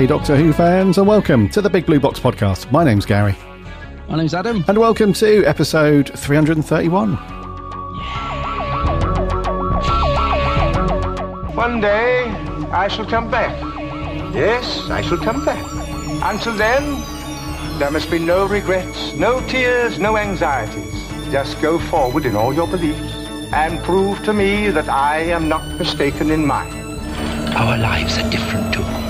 Hey, hey, hey, Doctor Who fans, and welcome to the Big Blue Box podcast. My name's Gary, My name's Adam. and welcome to episode 331. One day I shall come back. Yes, I shall come back. Until then, there must be no regrets, no tears, no anxieties. Just go forward in all your beliefs and prove to me that I am not mistaken in mine. Our lives are different to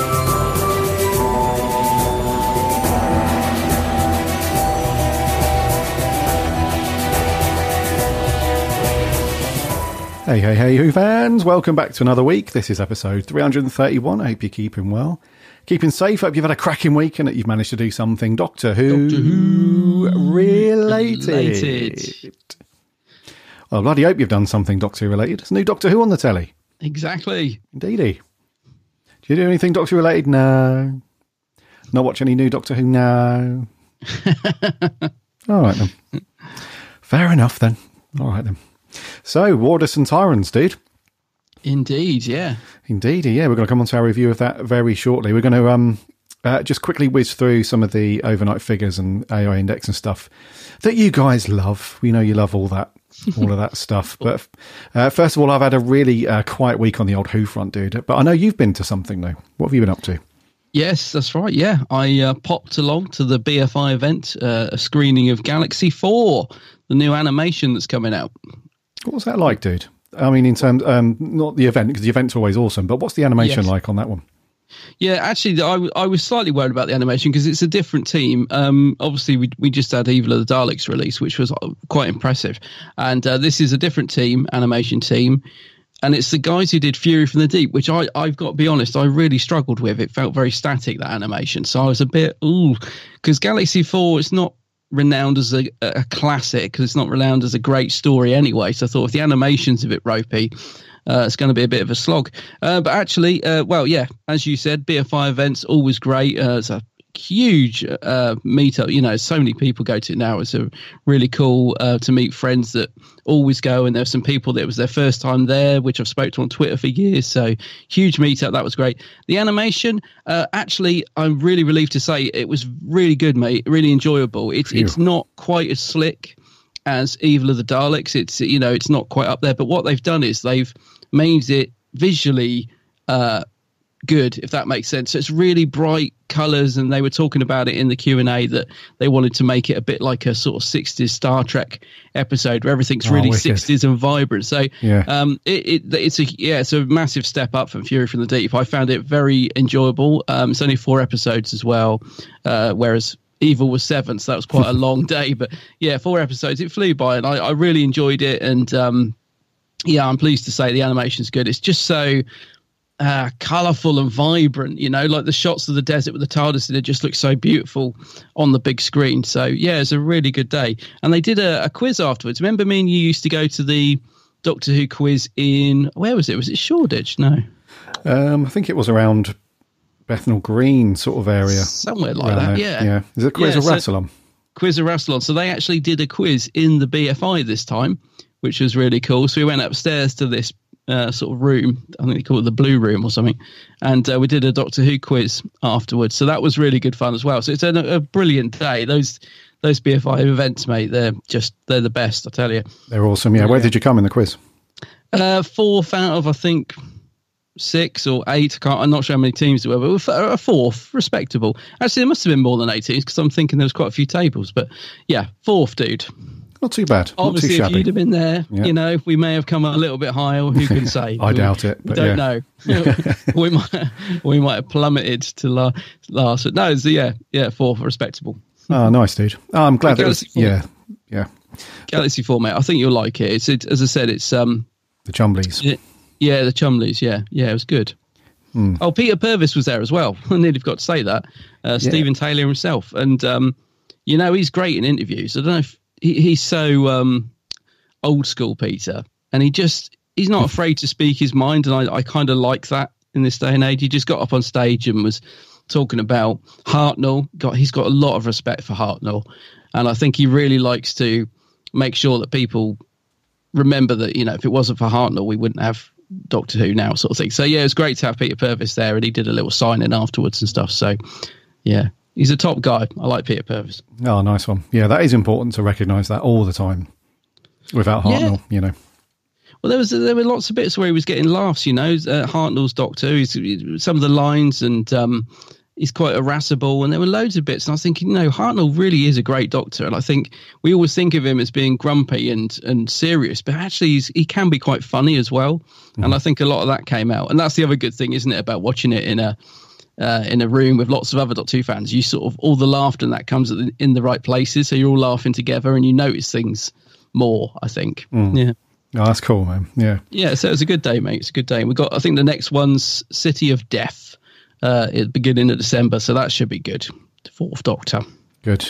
Hey, hey, hey, Who fans, welcome back to another week. This is episode 331. I hope you're keeping well, keeping safe. Hope you've had a cracking week and that you've managed to do something Doctor Who, Doctor Who related. related. Well, bloody hope you've done something Doctor Who related. There's a new Doctor Who on the telly. Exactly. Indeedy. Do you do anything Doctor Who related? No. Not watch any new Doctor Who? No. All right then. Fair enough then. All right then. So, Wardus and Tyrants, dude. Indeed, yeah. Indeed, yeah. We're going to come on to our review of that very shortly. We're going to um, uh, just quickly whiz through some of the overnight figures and AI index and stuff that you guys love. We know you love all that, all of that stuff. But uh, first of all, I've had a really uh, quiet week on the old Who front, dude. But I know you've been to something though. What have you been up to? Yes, that's right. Yeah, I uh, popped along to the BFI event, uh, a screening of Galaxy 4, the new animation that's coming out. What was that like, dude? I mean, in terms, um, not the event because the event's always awesome, but what's the animation Yes. like on that one? Yeah, actually, I, I was slightly worried about the animation because it's a different team. Um, obviously, we we just had Evil of the Daleks release, which was uh, quite impressive, and uh, this is a different team, animation team, and it's the guys who did Fury from the Deep, which I I've got to be honest, I really struggled with. It felt very static that animation, so I was a bit ooh, because Galaxy Four is not renowned as a, a classic because it's not renowned as a great story anyway. So I thought if the animation's a bit ropey, uh, it's going to be a bit of a slog. Uh, but actually, uh, well, yeah, as you said, BFI events always great. Uh, it's a huge uh, meetup. You know, so many people go to it now. It's a really cool uh, to meet friends that always go. And there's some people that was their first time there, which I've spoke to on Twitter for years. So huge meetup. That was great. The animation, uh, actually, I'm really relieved to say it was really good, mate. Really enjoyable. It's it's not quite as slick as Evil of the Daleks. It's you know it's not quite up there, but what they've done is they've made it visually uh, good, if that makes sense. So it's really bright colours, and they were talking about it in the Q and A that they wanted to make it a bit like a sort of '60s Star Trek episode where everything's Oh, really wicked. '60s and vibrant. So Yeah. um, it, it it's a yeah, it's a massive step up from Fury from the Deep. I found it very enjoyable. Um, it's only four episodes as well, uh, whereas Evil was seven, so that was quite a long day. But yeah, four episodes. It flew by, and I, I really enjoyed it. And um, yeah, I'm pleased to say the animation's good. It's just so uh, colourful and vibrant, you know, like the shots of the desert with the TARDIS in it just look so beautiful on the big screen. So yeah, it's a really good day. And they did a, a quiz afterwards. Remember me and you used to go to the Doctor Who quiz in where was it? Was it Shoreditch? No. Um, I think it was around Bethnal Green sort of area. Somewhere like that, there. yeah. Yeah. Is it quiz Yeah, or so- Rassilon? quiz of Rassilon. So they actually did a quiz in the BFI this time, which was really cool. So we went upstairs to this uh, sort of room. I think they call it the Blue Room or something, and uh, we did a Doctor Who quiz afterwards. So that was really good fun as well. So it's a, a brilliant day. Those those BFI events, mate, they're just they're the best. I tell you. They're awesome. Yeah. Where did you come in the quiz? Uh, fourth out of I think six or eight. I can't, I'm not sure how many teams there were, but a fourth, respectable. Actually, there must have been more than eight teams because I'm thinking there was quite a few tables. But yeah, fourth, dude. Not too bad. Not Obviously, too if you'd have been there, Yeah. you know, we may have come a little bit higher. Who can say? I We- doubt it, but don't yeah. know. we might we might have plummeted to la- last. But no, it's, yeah, yeah, fourth, respectable. Oh, nice, dude. Oh, I'm glad that was. Yeah. Yeah. Galaxy format. I think you'll like it. It's it, as I said, it's um The Chumblies. Yeah, yeah, the Chumblies. Yeah, yeah, it was good. Hmm. Oh, Peter Purves was there as well. I nearly forgot to say that. Uh, Yeah. Steven Taylor himself, and um, you know he's great in interviews. I don't know if he, he's so um, old school, Peter, and he just he's not afraid to speak his mind, and I, I kind of like that in this day and age. He just got up on stage and was talking about Hartnell. Got he's got a lot of respect for Hartnell, and I think he really likes to make sure that people remember that you know if it wasn't for Hartnell, we wouldn't have Doctor Who now, sort of thing. So yeah, it was great to have Peter Purves there, and he did a little sign in afterwards and stuff. So yeah, he's a top guy. I like Peter Purves. Oh, nice one. Yeah, that is important to recognise that all the time. Without Yeah. Hartnell, you know. Well, there was there were lots of bits where he was getting laughs. You know, uh, Hartnell's Doctor. He's, some of the lines and. um He's quite irascible, and there were loads of bits. And I was thinking, you know, Hartnell really is a great doctor, and I think we always think of him as being grumpy and and serious, but actually, he's, he can be quite funny as well. And I think a lot of that came out, and that's the other good thing, isn't it, about watching it in a uh, in a room with lots of other Doctor Who fans? You sort of all the laughter and that comes at the, in the right places, so you're all laughing together, and you notice things more. I think, Mm. yeah. Oh, that's cool, man. Yeah. Yeah, so it was a good day, mate. It's a good day. We got, I think, the next one's City of Death uh, at the beginning of December, so that should be good. The Fourth Doctor. Good.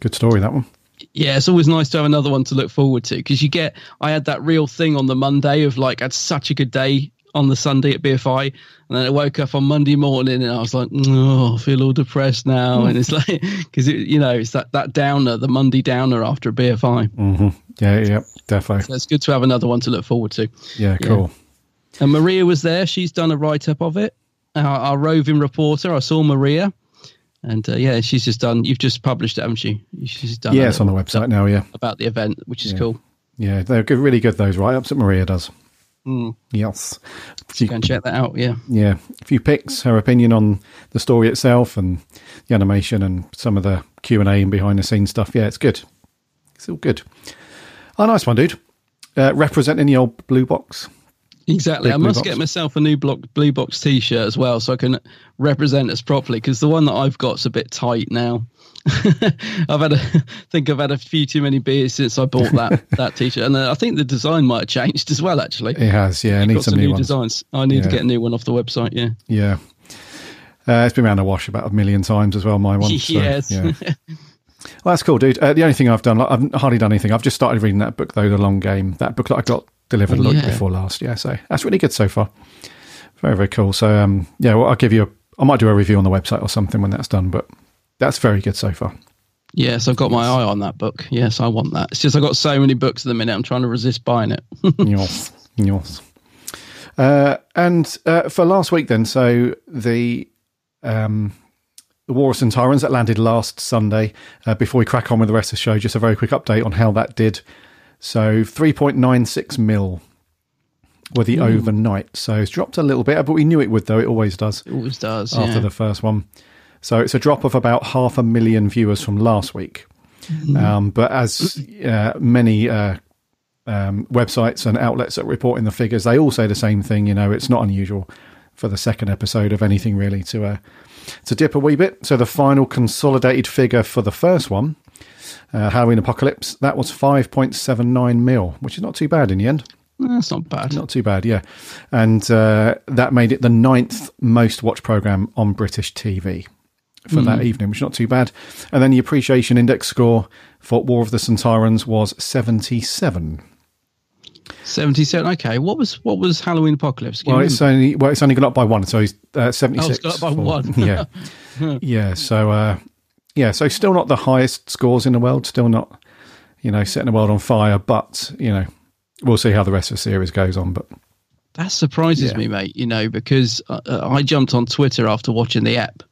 Good story, that one. Yeah, it's always nice to have another one to look forward to because you get. I had that real thing on the Monday of like, I had such a good day on the Sunday at BFI, and then I woke up on Monday morning and I was like, oh, I feel all depressed now, and it's like because it, you know, it's that that downer, the Monday downer after a BFI. hmm Yeah, yeah, definitely. So it's good to have another one to look forward to. Yeah, cool. And Maria was there. She's done a write up of it. Our, our roving reporter. I saw Maria, and uh, yeah, she's just done. You've just published it, haven't you? She's done. Yeah, it's on the website now, yeah. about the event, which is Yeah. cool. Yeah, they're good, really good, those write ups that Maria does. Mm. Yes. Go and check that out. Yeah. Yeah, a few picks, her opinion on the story itself and the animation and some of the Q and A and behind the scenes stuff. Yeah, it's good. It's all good. Oh, nice one, dude. Uh, representing the old blue box. Exactly. Big I must box. get myself a new block, blue box T-shirt as well, so I can represent us properly. Because the one that I've got's a bit tight now. I've had a think I've had a few too many beers since I bought that that T-shirt, and uh, I think the design might have changed as well. Actually, It has, yeah. You've got some some new designs. I need to get a new one off the website. Yeah. Yeah. Uh, it's been around the wash about a million times as well, my one. so, yes. yeah. Well, that's cool, dude. Uh, the only thing I've done, like, I've hardly done anything. I've just started reading that book, though, The Long Game. That book that I got delivered Oh, yeah. before last. Yeah, so that's really good so far. Very, very cool. So, um, yeah, well, I'll give you a, I might do a review on the website or something when that's done, but that's very good so far. Yes, I've got my eye on that book. Yes, I want that. It's just I've got so many books at the minute. I'm trying to resist buying it. Yes. Yes. Uh, and uh, for last week, then, so the um, the Walrus and Tyrants that landed last Sunday. Uh, before we crack on with the rest of the show, just a very quick update on how that did. So 3.96 mil were the Ooh. overnight. So it's dropped a little bit, but we knew it would, though. It always does. It always does. After yeah. the first one. So it's a drop of about half a million viewers from last week. Um, but as uh, many uh, um, websites and outlets that report in the figures, they all say the same thing. You know, it's not unusual for the second episode of anything really to uh, to dip a wee bit. So the final consolidated figure for the first one, uh, Halloween Apocalypse, that was 5.79 mil, which is not too bad in the end. That's not bad. Not too bad, yeah. And uh, that made it the ninth most watched program on British TV for that Mm. evening, which is not too bad. And then the appreciation index score for War of the Sontarans was 77. Seventy-seven. Okay, what was what was Halloween Apocalypse? Well, it's only well, it's only gone up by one, so he's uh, seventy Oh, six. it's gone up by one. yeah, yeah. So uh, yeah, so still not the highest scores in the world. Still not, you know, setting the world on fire. But you know, we'll see how the rest of the series goes on. But That surprises Yeah. me, mate. You know, because uh, uh, I jumped on Twitter after watching the app,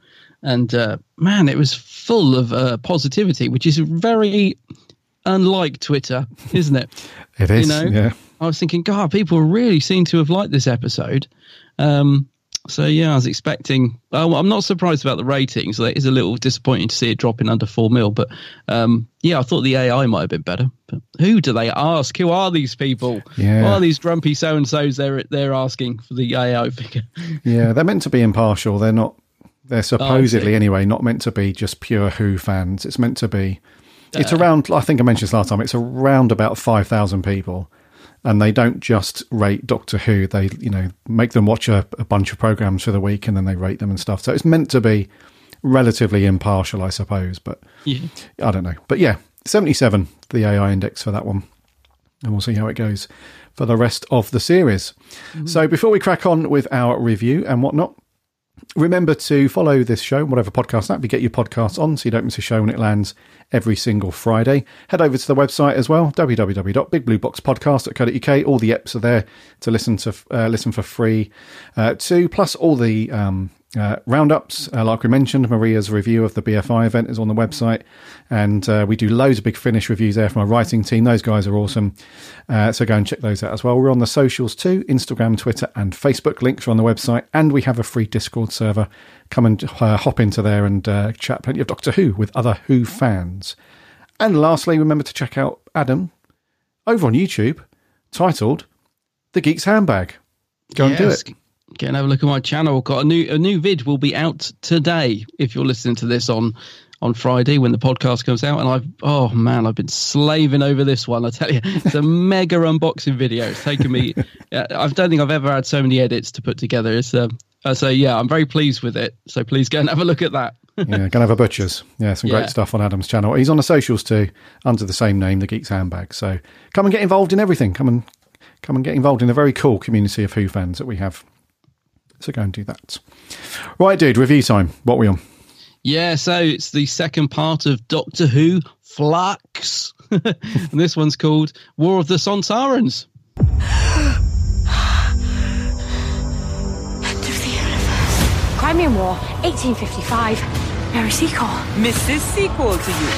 and uh, man, it was full of uh, positivity, which is very unlike Twitter, isn't it? it is. You know, yeah. I was thinking, God, people really seem to have liked this episode. Um, so yeah, I was expecting. Oh, I'm not surprised about the ratings. It is a little disappointing to see it dropping under four mil, but um, yeah, I thought the AI might have been better. But who do they ask? Who are these people? Yeah. Who are these grumpy so and so's? They're they're asking for the AI figure. Yeah, they're meant to be impartial. They're not. They're supposedly see. anyway not meant to be just pure Who fans. It's meant to be. It's Uh. around. I think I mentioned this last time. It's around about five thousand people, and they don't just rate Doctor Who. They you know make them watch a, a bunch of programs for the week, and then they rate them and stuff. So it's meant to be relatively impartial, I suppose. But Yeah. I don't know. But yeah, seventy-seven the AI index for that one, and we'll see how it goes for the rest of the series. So before we crack on with our review and whatnot. Remember to follow this show, whatever podcast app you get your podcasts on, so you don't miss a show when it lands every single Friday. Head over to the website as well, www.bigblueboxpodcast.co.uk. All the eps are there to listen to uh, listen for free uh, too. Plus all the um, uh, roundups, uh, like we mentioned, Maria's review of the BFI event is on the website, and uh, we do loads of big finish reviews there from our writing team. Those guys are awesome, uh, so go and check those out as well. We're on the socials too: Instagram, Twitter, and Facebook. Links are on the website, and we have a free Discord server. Come and uh, hop into there and uh, chat plenty of Doctor Who with other Who fans. And lastly, remember to check out Adam over on YouTube, titled "The Geek's Handbag." Go and do it. Get and have a look at my channel. Got a new a new vid will be out today if you're listening to this on on Friday when the podcast comes out. And I've oh man, I've been slaving over this one. I tell you, it's a mega unboxing video. It's taken me. I don't think I've ever had so many edits to put together. It's uh, uh, so yeah, I'm very pleased with it. So please go and have a look at that. yeah, gonna have a butchers. Yeah, some Yeah. great stuff on Adam's channel. He's on the socials too, under the same name, the Geeks Handbag. So come and get involved in everything. Come and come and get involved in the very cool community of Who fans that we have. So go and do that. Right, dude. Review time. What are we on? Yeah, so it's the second part of Doctor Who Flux. and this one's called War of the Sontarans. Crimean War, 1855. Mary Seacole. Mrs. Seacole to you.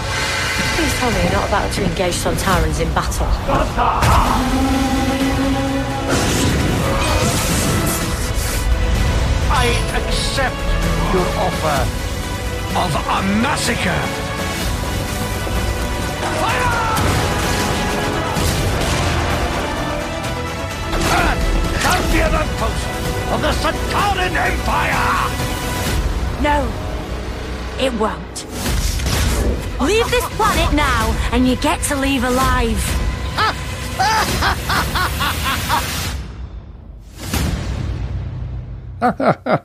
Please tell me you're not about to engage Sontarans in battle. I accept your offer of a massacre. Fire! Come near the post of the Sontaran Empire! No, it won't. Leave this planet now, and you get to leave alive. I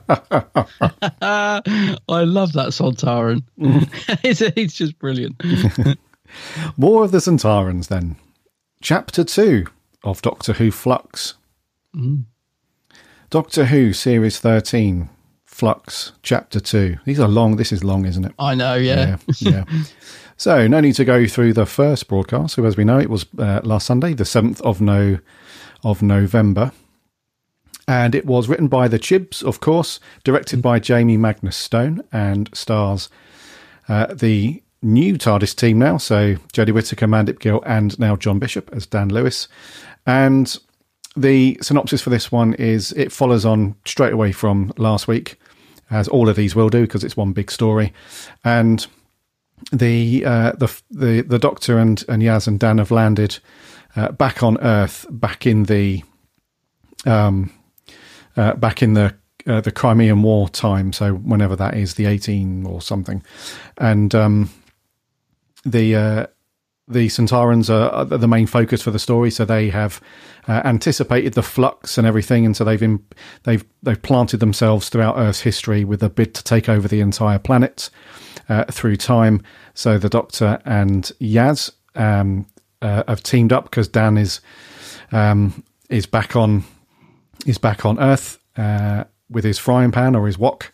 love that Sontaran. it's, it's just brilliant. War of the Sontarans, then. Chapter 2 of Doctor Who Flux. Doctor Who Series 13, Flux, Chapter 2. These are long. This is long, isn't it? I know, yeah. yeah. So, no need to go through the first broadcast. So, as we know, it was uh, last Sunday, the 7th of, no, of November. And it was written by the Chibs, of course, directed by Jamie Magnus Stone, and stars uh, the new TARDIS team now. So Jodie Whittaker, Mandip Gill, and now John Bishop as Dan Lewis. And the synopsis for this one is it follows on straight away from last week, as all of these will do because it's one big story. And the uh, the the the Doctor and and Yaz and Dan have landed uh, back on Earth, back in the um, uh, back in the uh, the Crimean War time. So whenever that is, the eighteen or something, and um, the uh, the Sontarans are the main focus for the story. So they have uh, anticipated the flux and everything, and so they've they've they've planted themselves throughout Earth's history with a bid to take over the entire planet uh, through time. So the Doctor and Yaz um, uh, have teamed up because Dan is um, is back on is back on Earth uh, with his frying pan or his wok.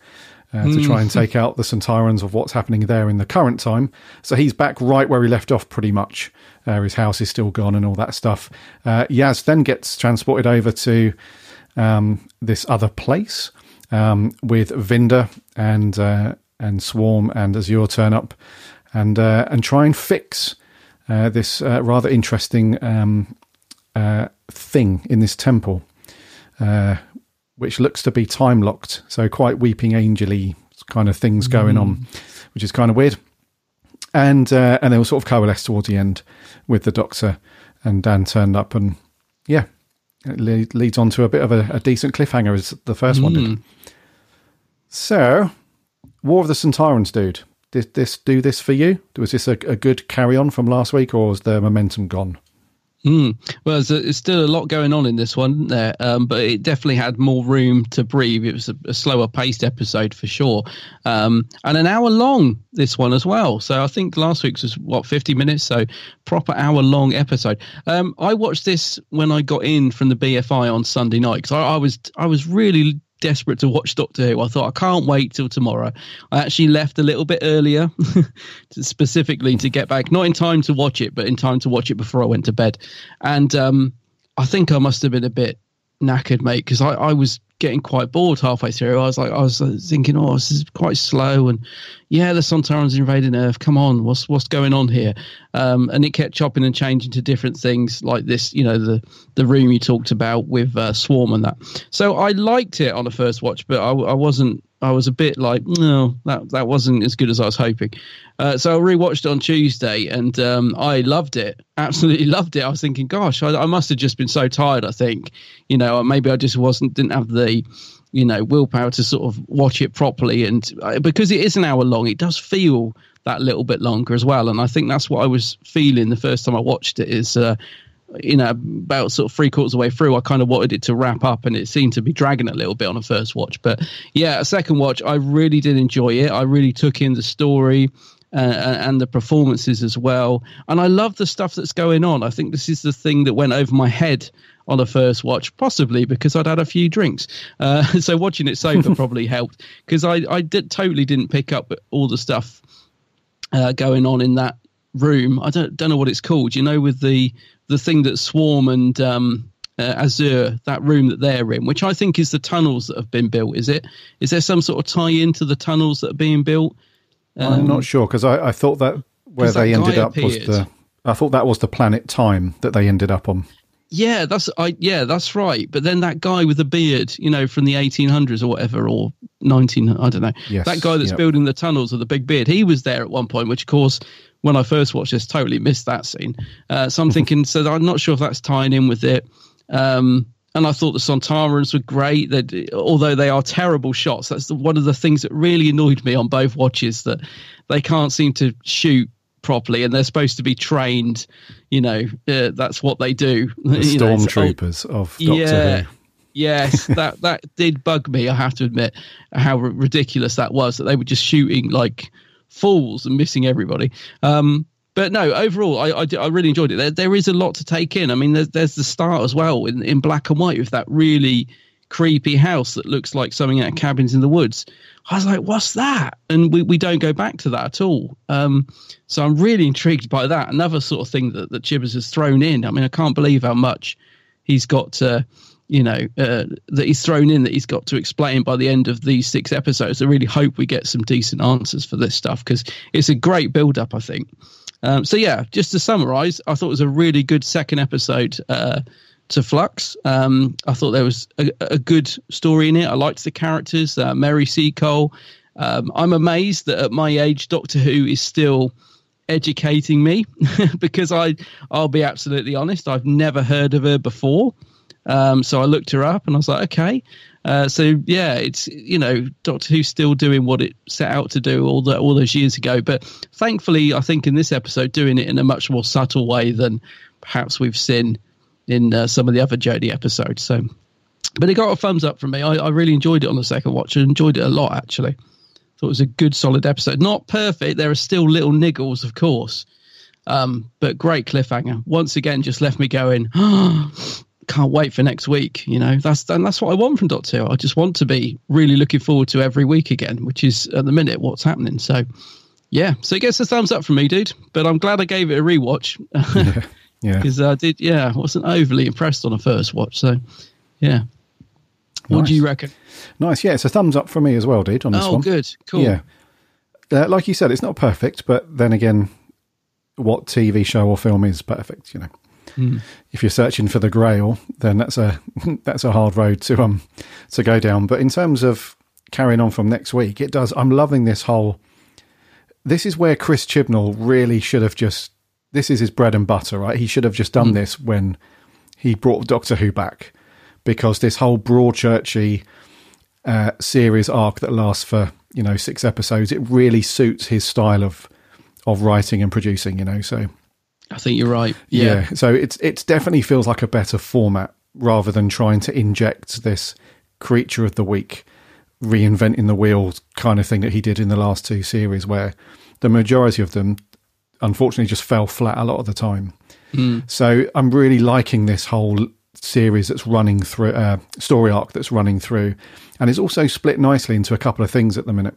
Uh, to try and Mm. take out the Sontarans of what's happening there in the current time. So he's back right where he left off, pretty much. Uh, his house is still gone and all that stuff. Uh, Yaz then gets transported over to um, this other place um, with Vinder and uh, and Swarm and Azure turn up and uh, and try and fix uh, this uh, rather interesting um, uh, thing in this temple, uh, which looks to be time locked. So quite weeping angely kind of things going on, which is kind of weird. And uh, and they will sort of coalesce towards the end with the Doctor and Dan turned up and yeah, it le- leads on to a bit of a, a decent cliffhanger as the first one did. Mm. So, War of the Sontarans, dude. Did this do this for you? Was this a, a good carry on from last week, or was the momentum gone? Mm. Well, there's, still a lot going on in this one there, um, but it definitely had more room to breathe. It was a, a slower paced episode for sure, um, and an hour long this one as well. So I think last week's was what 50 minutes, so proper hour long episode. Um, I watched this when I got in from the BFI on Sunday night because I, I was I was really desperate to watch Doctor Who. I thought I can't wait till tomorrow. I actually left a little bit earlier, to- specifically to get back, not in time to watch it, but in time to watch it before I went to bed. And um, I think I must have been a bit knackered, mate, because I, I was getting quite bored halfway through. I was like, I was uh, thinking, oh, this is quite slow, and yeah, the Sontarans invading Earth. Come on, what's what's going on here? Um, and it kept chopping and changing to different things, like this, you know, the the room you talked about with uh, Swarm and that. So I liked it on the first watch, but I, I wasn't. I was a bit like, no, that that wasn't as good as I was hoping. Uh, so I rewatched it on Tuesday, and um, I loved it. Absolutely loved it. I was thinking, gosh, I, I must have just been so tired. I think, you know, maybe I just wasn't didn't have the, you know, willpower to sort of watch it properly. And uh, because it is an hour long, it does feel that little bit longer as well. And I think that's what I was feeling the first time I watched it. Is uh, you know, about sort of three quarters of the way through, I kind of wanted it to wrap up, and it seemed to be dragging a little bit on a first watch. But yeah, a second watch, I really did enjoy it. I really took in the story. Uh, and the performances as well, and I love the stuff that's going on. I think this is the thing that went over my head on a first watch, possibly because I'd had a few drinks. Uh, so watching it sober probably helped because I I did totally didn't pick up all the stuff uh, going on in that room. I don't don't know what it's called. You know, with the the thing that Swarm and um, uh, Azure, that room that they're in, which I think is the tunnels that have been built. Is it? Is there some sort of tie in to the tunnels that are being built? I'm Um, not sure because I, I thought that where 'cause that they ended up was the. I thought that was the planet time that they ended up on. Yeah, that's I. Yeah, that's right. But then that guy with the beard, you know, from the 1800s or whatever, or 19, I don't know. Yes, that guy that's yep. building the tunnels with the big beard, he was there at one point. Which, of course, when I first watched this, totally missed that scene. Uh, so I'm thinking, so I'm not sure if that's tying in with it. Um, and I thought the Sontarans were great. That although they are terrible shots, that's the, one of the things that really annoyed me on both watches that they can't seem to shoot properly, and they're supposed to be trained. You know, uh, that's what they do. The it's- oh, stormtroopers of Doctor yeah. Who. Yes, that that did bug me. I have to admit how r- ridiculous that was that they were just shooting like fools and missing everybody. Um, but no, overall, I, I, I really enjoyed it. There, there is a lot to take in. I mean, there's, there's the start as well in, in black and white with that really creepy house that looks like something out of Cabins in the Woods. I was like, what's that? And we, we don't go back to that at all. Um, so I'm really intrigued by that. Another sort of thing that, that Chibbers has thrown in. I mean, I can't believe how much he's got to, you know, uh, that he's thrown in that he's got to explain by the end of these six episodes. I really hope we get some decent answers for this stuff because it's a great build up, I think. Um, so yeah, just to summarize, I thought it was a really good second episode uh, to Flux. Um, I thought there was a, a good story in it. I liked the characters, uh, Mary Seacole. Um, I'm amazed that at my age, Doctor Who is still educating me because I, I'll be absolutely honest, I've never heard of her before. Um, so I looked her up and I was like, okay. Uh, so yeah, it's you know Doctor Who's still doing what it set out to do all the, all those years ago, but thankfully I think in this episode doing it in a much more subtle way than perhaps we've seen in uh, some of the other Jodie episodes. So, but it got a thumbs up from me. I, I really enjoyed it on the second watch. I enjoyed it a lot actually. Thought it was a good solid episode. Not perfect. There are still little niggles, of course. Um, but great cliffhanger. Once again, just left me going. Can't wait for next week. You know, that's and that's what I want from Doctor Who. I just want to be really looking forward to every week again, which is at the minute what's happening. So, yeah. So it gets a thumbs up from me, dude. But I'm glad I gave it a rewatch. Yeah. because I did. Yeah, wasn't overly impressed on a first watch. So, yeah. What Nice. do you reckon? Nice. Yeah, it's a thumbs up for me as well, dude, on this Oh, one. good. Cool. Yeah. Uh, like you said, it's not perfect, but then again, what TV show or film is perfect, you know? Mm. If you're searching for the grail, then that's a that's a hard road to um to go down. But in terms of carrying on from next week, it does. I'm loving this whole. This is where Chris Chibnall really should have just. This is his bread and butter, right? He should have just done this when he brought Doctor Who back, because this whole Broadchurchy uh, series arc that lasts for you know six episodes, it really suits his style of of writing and producing. You know, so I think you're right. yeah. Yeah. So it's it's definitely feels like a better format rather than trying to inject this creature of the week, reinventing the wheel kind of thing that he did in the last two series, where the majority of them unfortunately just fell flat a lot of the time. Mm. So I'm really liking this whole series that's running through, uh, story arc that's running through, and it's also split nicely into a couple of things at the minute.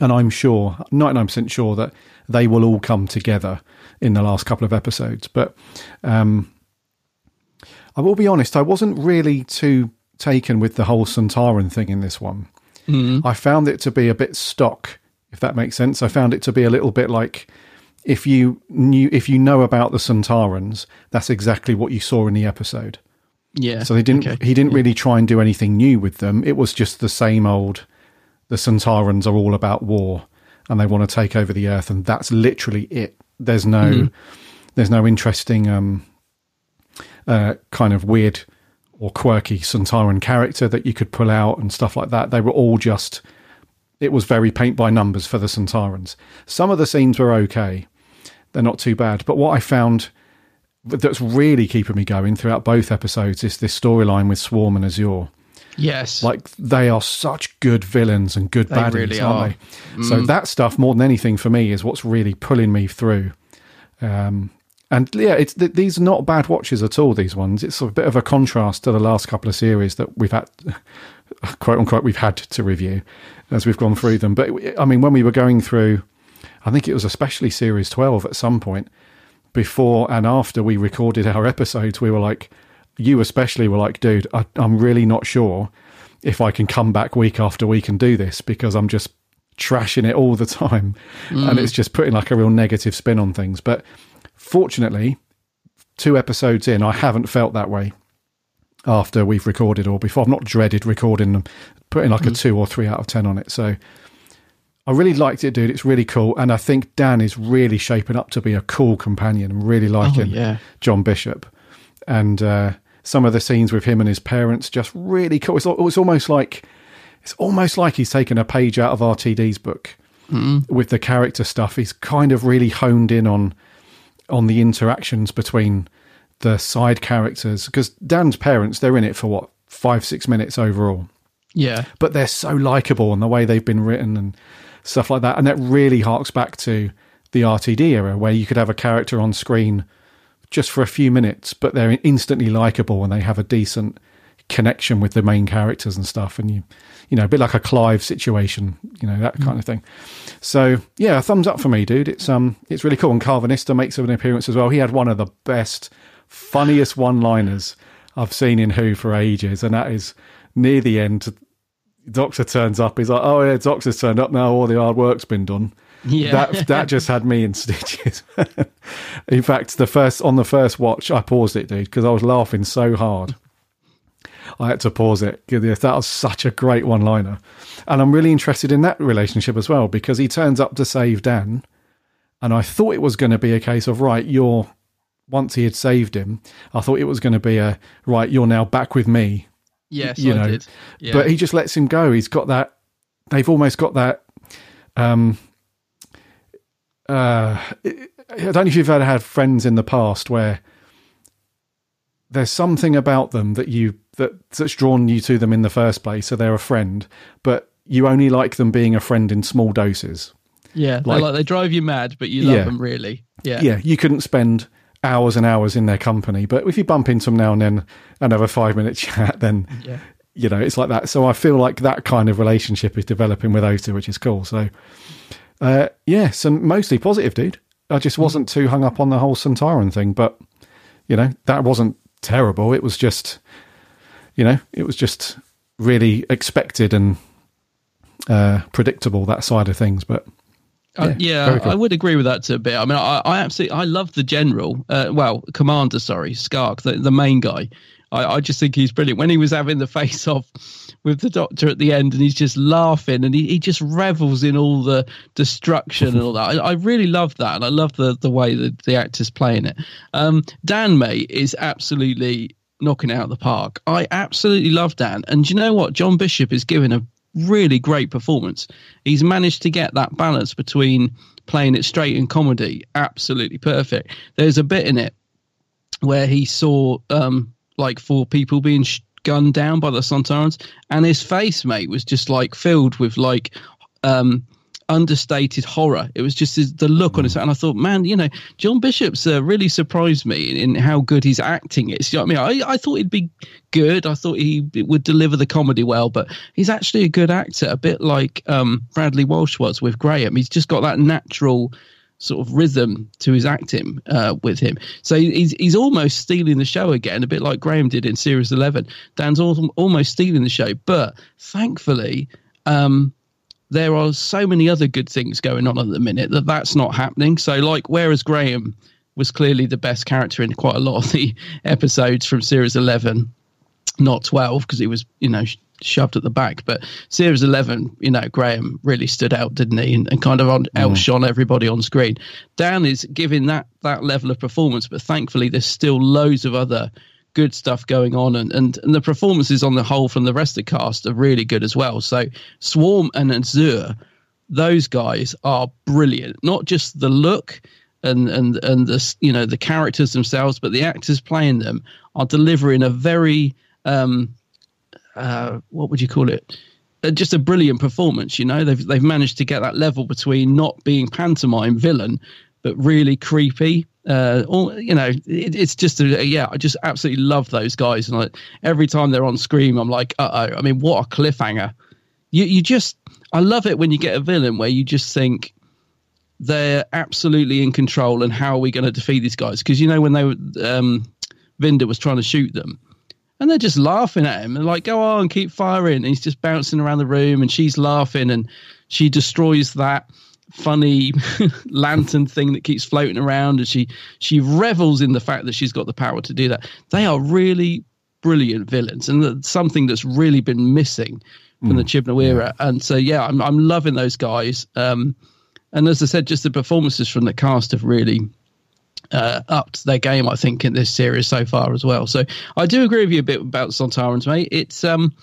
And I'm sure, 99% sure that they will all come together in the last couple of episodes. But um, I will be honest, I wasn't really too taken with the whole Sontaran thing in this one. Mm. I found it to be a bit stock, if that makes sense. I found it to be a little bit like if you knew if you know about the Sontarans, that's exactly what you saw in the episode. Yeah. So he didn't Okay. he didn't really try and do anything new with them. It was just the same old the Sontarans are all about war and they want to take over the earth and that's literally it. There's no Mhm. there's no interesting um uh kind of weird or quirky Sontaran character that you could pull out and stuff like that. They were all just it was very paint by numbers for the Sontarans. Some of the scenes were okay. They're not too bad. But what I found that's really keeping me going throughout both episodes is this storyline with Swarm and Azure. Yes. Like they are such good villains and good They baddies, really aren't are. they? So Mm. that stuff, more than anything for me, is what's really pulling me through. Um, and yeah, it's th- these are not bad watches at all. These ones, it's a bit of a contrast to the last couple of series that we've had, quote unquote, we've had to review as we've gone through them. But I mean, when we were going through, I think it was especially series twelve at some point before and after we recorded our episodes, we were like, you especially were like, dude, I, I'm really not sure if I can come back week after week and do this because I'm just trashing it all the time. Mm. And it's just putting like a real negative spin on things. But fortunately, two episodes in, I haven't felt that way after we've recorded or before. I've not dreaded recording them, putting like a Mm. two or three out of 10 on it. So I really liked it, dude. It's really cool. And I think Dan is really shaping up to be a cool companion. I'm really liking yeah. John Bishop. And uh, some of the scenes with him and his parents just really cool. It's, it's almost like it's almost like he's taken a page out of RTD's book Mm. with the character stuff. He's kind of really honed in on on the interactions between the side characters because Dan's parents they're in it for what five six minutes overall Yeah. but they're so likable and the way they've been written and stuff like that. And that really harks back to the RTD era where you could have a character on screen just for a few minutes, but they're instantly likable and they have a decent connection with the main characters and stuff. And you, you know, a bit like a Clive situation, you know, that kind of thing. So yeah, a thumbs up for me, dude. It's, um, it's really cool. And Karvanista makes an appearance as well. He had one of the best, funniest one liners I've seen in Who for ages. And that is near the end, Doctor turns up. He's like, "Oh yeah, Doctor's turned up now. All the hard work's been done." Yeah. that that just had me in stitches. in fact, the first on the first watch, I paused it, dude, because I was laughing so hard. I had to pause it. That was such a great one-liner, and I'm really interested in that relationship as well because he turns up to save Dan, and I thought it was going to be a case of right, you're. Once he had saved him, I thought it was going to be a right. You're now back with me Yes, you know, did. Yeah. but he just lets him go. He's got that. They've almost got that. Um, uh, I don't know if you've ever had friends in the past where there's something about them that you that that's drawn you to them in the first place, so they're a friend, but you only like them being a friend in small doses. yeah. like- Like, they drive you mad, but you love Yeah. them really. Yeah. yeah, you couldn't spend hours and hours in their company. But if you bump into them now and then and have a five minute chat, then Yeah. you know it's like that. So I feel like that kind of relationship is developing with those two, which is cool. So uh, yeah, some mostly positive, dude. I just wasn't too hung up on the whole Sontaran thing, but you know that wasn't terrible. It was just you know it was just really expected and uh, predictable that side of things, but. Uh, yeah, very cool. I would agree with that to a bit. I mean, I, I absolutely, I love the general. Uh, well, commander, sorry, Skaak, the, the main guy. I, I just think he's brilliant. When he was having the face off with the doctor at the end, and he's just laughing, and he, he just revels in all the destruction and all that. I, I really love that, and I love the the way that the actors playing it. Um, Dan May is absolutely knocking out the park. I absolutely love Dan, and you know what? John Bishop is giving a really great performance. He's managed to get that balance between playing it straight and comedy absolutely perfect. There's a bit in it where he saw um, like four people being sh- gunned down by the Sontarans, and his face, mate, was just like filled with like um, understated horror. It was just his, the look on his face, and I thought, man, you know, John Bishop's uh, really surprised me in, in how good he's acting It's, You know what I mean? I, I thought he'd be good. I thought he would deliver the comedy well, but he's actually a good actor, a bit like um, Bradley Walsh was with Graham. He's just got that natural sort of rhythm to his acting uh, with him. So he's he's almost stealing the show again, a bit like Graham did in Series Eleven. Dan's al- almost stealing the show, but thankfully. Um, there are so many other good things going on at the minute that that's not happening. So, like, whereas Graham was clearly the best character in quite a lot of the episodes from Series 11, not 12, because he was, you know, shoved at the back. But Series 11, you know, Graham really stood out, didn't he? And, and kind of on, outshone everybody on screen. Dan is giving that, that level of performance, but thankfully, there's still loads of other good stuff going on and, and and the performances on the whole from the rest of the cast are really good as well so swarm and azure those guys are brilliant not just the look and and and the you know the characters themselves but the actors playing them are delivering a very um uh what would you call it? Uh, just a brilliant performance you know? They've they've managed to get that level between not being pantomime villain but really creepy. Uh all you know it, it's just a, yeah i just absolutely love those guys. And like every time they're on screen i'm like uh-oh i mean what a cliffhanger. You you just i love it when you get a villain where you just think they're absolutely in control and how are we going to defeat these guys? Because you know when they were um Vinder was trying to shoot them and they're just laughing at him and like go on keep firing. And he's just bouncing around the room and she's laughing and she destroys that funny lantern thing that keeps floating around and she she revels in the fact that she's got the power to do that. They are really brilliant villains and that's something that's really been missing from the Chibnall era and so yeah I'm I'm loving those guys. Um and as I said just the performances from the cast have really uh, upped their game, I think, in this series so far as well. So I do agree with you a bit about Sontarans, mate. It's um,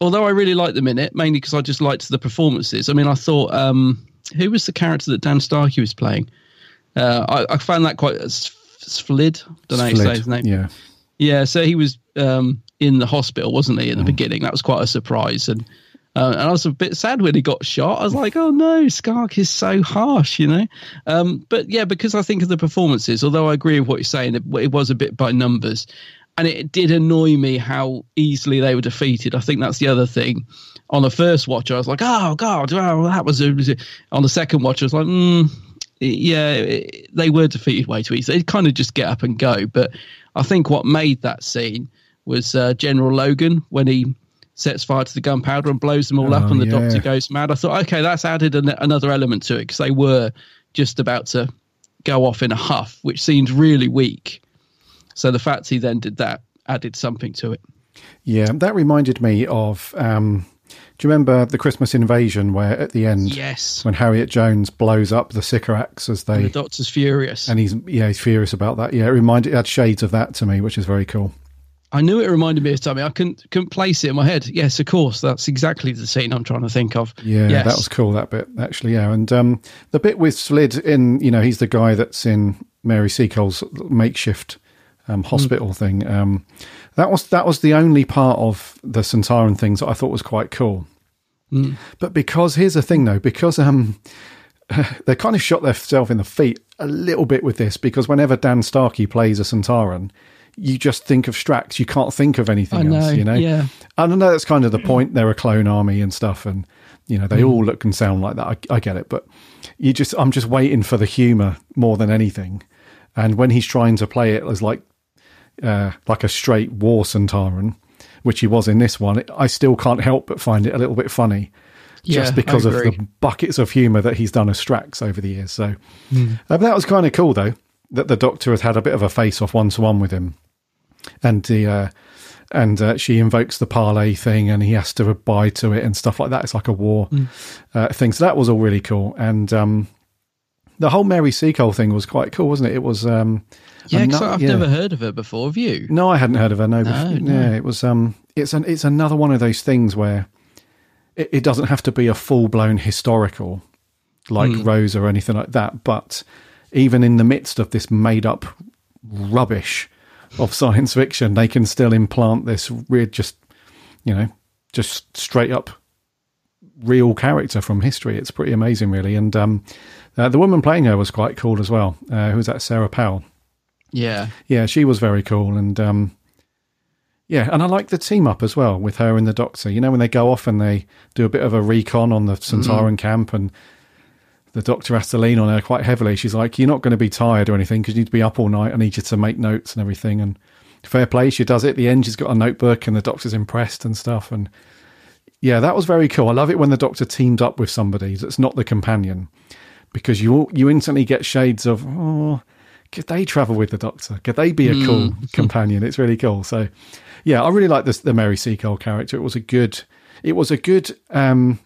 although I really liked them in it, mainly because I just liked the performances. I mean, I thought um, who was the character that Dan Starkey was playing? Uh, I, I found that quite Svild. Don't know how you say his name. Yeah. Yeah, so he was um, in the hospital, wasn't he, in the beginning? That was quite a surprise, and uh, and I was a bit sad when he got shot. I was like, oh no, Skaak is so harsh, you know. Um, but yeah, because I think of the performances, although I agree with what you're saying, it, it was a bit by numbers, and it did annoy me how easily they were defeated. I think that's the other thing. On the first watch, I was like, oh god, well, that was. A, on the second watch, I was like, mm, yeah, it, they were defeated way too easy. They kind of just get up and go. But I think what made that scene was uh, General Logan when he sets fire to the gunpowder and blows them all up, Oh, and the yeah. doctor goes mad. I thought, okay, that's added an, another element to it because they were just about to go off in a huff, which seemed really weak. So the fact he then did that added something to it. Yeah, that reminded me of. Um, do you remember the Christmas invasion where at the end, Yes. when Harriet Jones blows up the Sycorax as And they, the doctor's furious. and he's yeah he's furious about that. Yeah, it reminded it had shades of that to me, which is very cool. I knew it reminded me of something. I couldn't couldn't place it in my head. Yes, of course, that's exactly the scene I'm trying to think of. Yeah, yes. that was cool. That bit actually, yeah, and um, the bit with Svild in, you know, he's the guy that's in Mary Seacole's makeshift um, hospital thing. Um, that was that was the only part of the Sontaran things that I thought was quite cool. Mm. But because here's the thing, though, because um, they kind of shot themselves in the feet a little bit with this because whenever Dan Starkey plays a Sontaran, you just think of Strax. You can't think of anything else, know, you know? yeah. And I know that's kind of the point. They're a clone army and stuff, and you know they Mm. all look and sound like that. I, I get it, but you just I'm just waiting for the humour more than anything. And when he's trying to play it as like uh, like a straight war Sontaran, which he was in this one, I still can't help but find it a little bit funny, Yeah, just because of the buckets of humour that he's done as Strax over the years. So Mm. uh, but that was kind of cool, though, that the Doctor has had a bit of a face-off one-to-one with him, and the uh, and uh, she invokes the parlay thing, and he has to abide to it and stuff like that. It's like a war Mm. uh, thing. So that was all really cool, and um, the whole Mary Seacole thing was quite cool, wasn't it? It was. Um, Yeah, I've yeah. never heard of her before. Have you? No, I hadn't heard of her. No, No, no. yeah, it was. Um, it's an it's another one of those things where it, it doesn't have to be a full blown historical like Hmm. Rose or anything like that. But even in the midst of this made up rubbish of science fiction, they can still implant this weird, just you know, just straight up real character from history. It's pretty amazing, really. And um, uh, the woman playing her was quite cool as well. Uh, who's that? Sara Powell. Yeah. Yeah, she was very cool, and um, yeah, and I like the team up as well with her and the Doctor. You know, when they go off and they do a bit of a recon on the Sontaran camp, and the Doctor has to lean on her quite heavily. She's like, "You're not going to be tired or anything because you need to be up all night. I need you to make notes and everything." And fair play, she does it. At the end, she's got a notebook, and the Doctor's impressed and stuff. And yeah, that was very cool. I love it when the Doctor teamed up with somebody that's not the companion because you you instantly get shades of oh could they travel with the doctor could they be a cool Mm. companion it's really cool so yeah i really like this the mary seacole character it was a good it was a good um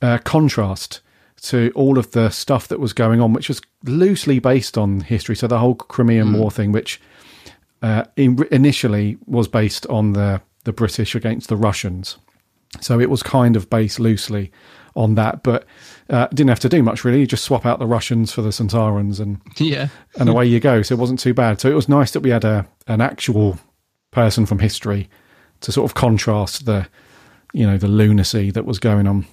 uh, contrast to all of the stuff that was going on which was loosely based on history so the whole crimean Mm. war thing which uh, in, initially was based on the the british against the russians so it was kind of based loosely on that, but uh, didn't have to do much really. You just swap out the Russians for the Sontarans, and Yeah. and away you go. So it wasn't too bad. So it was nice that we had a an actual person from history to sort of contrast the you know the lunacy that was going on.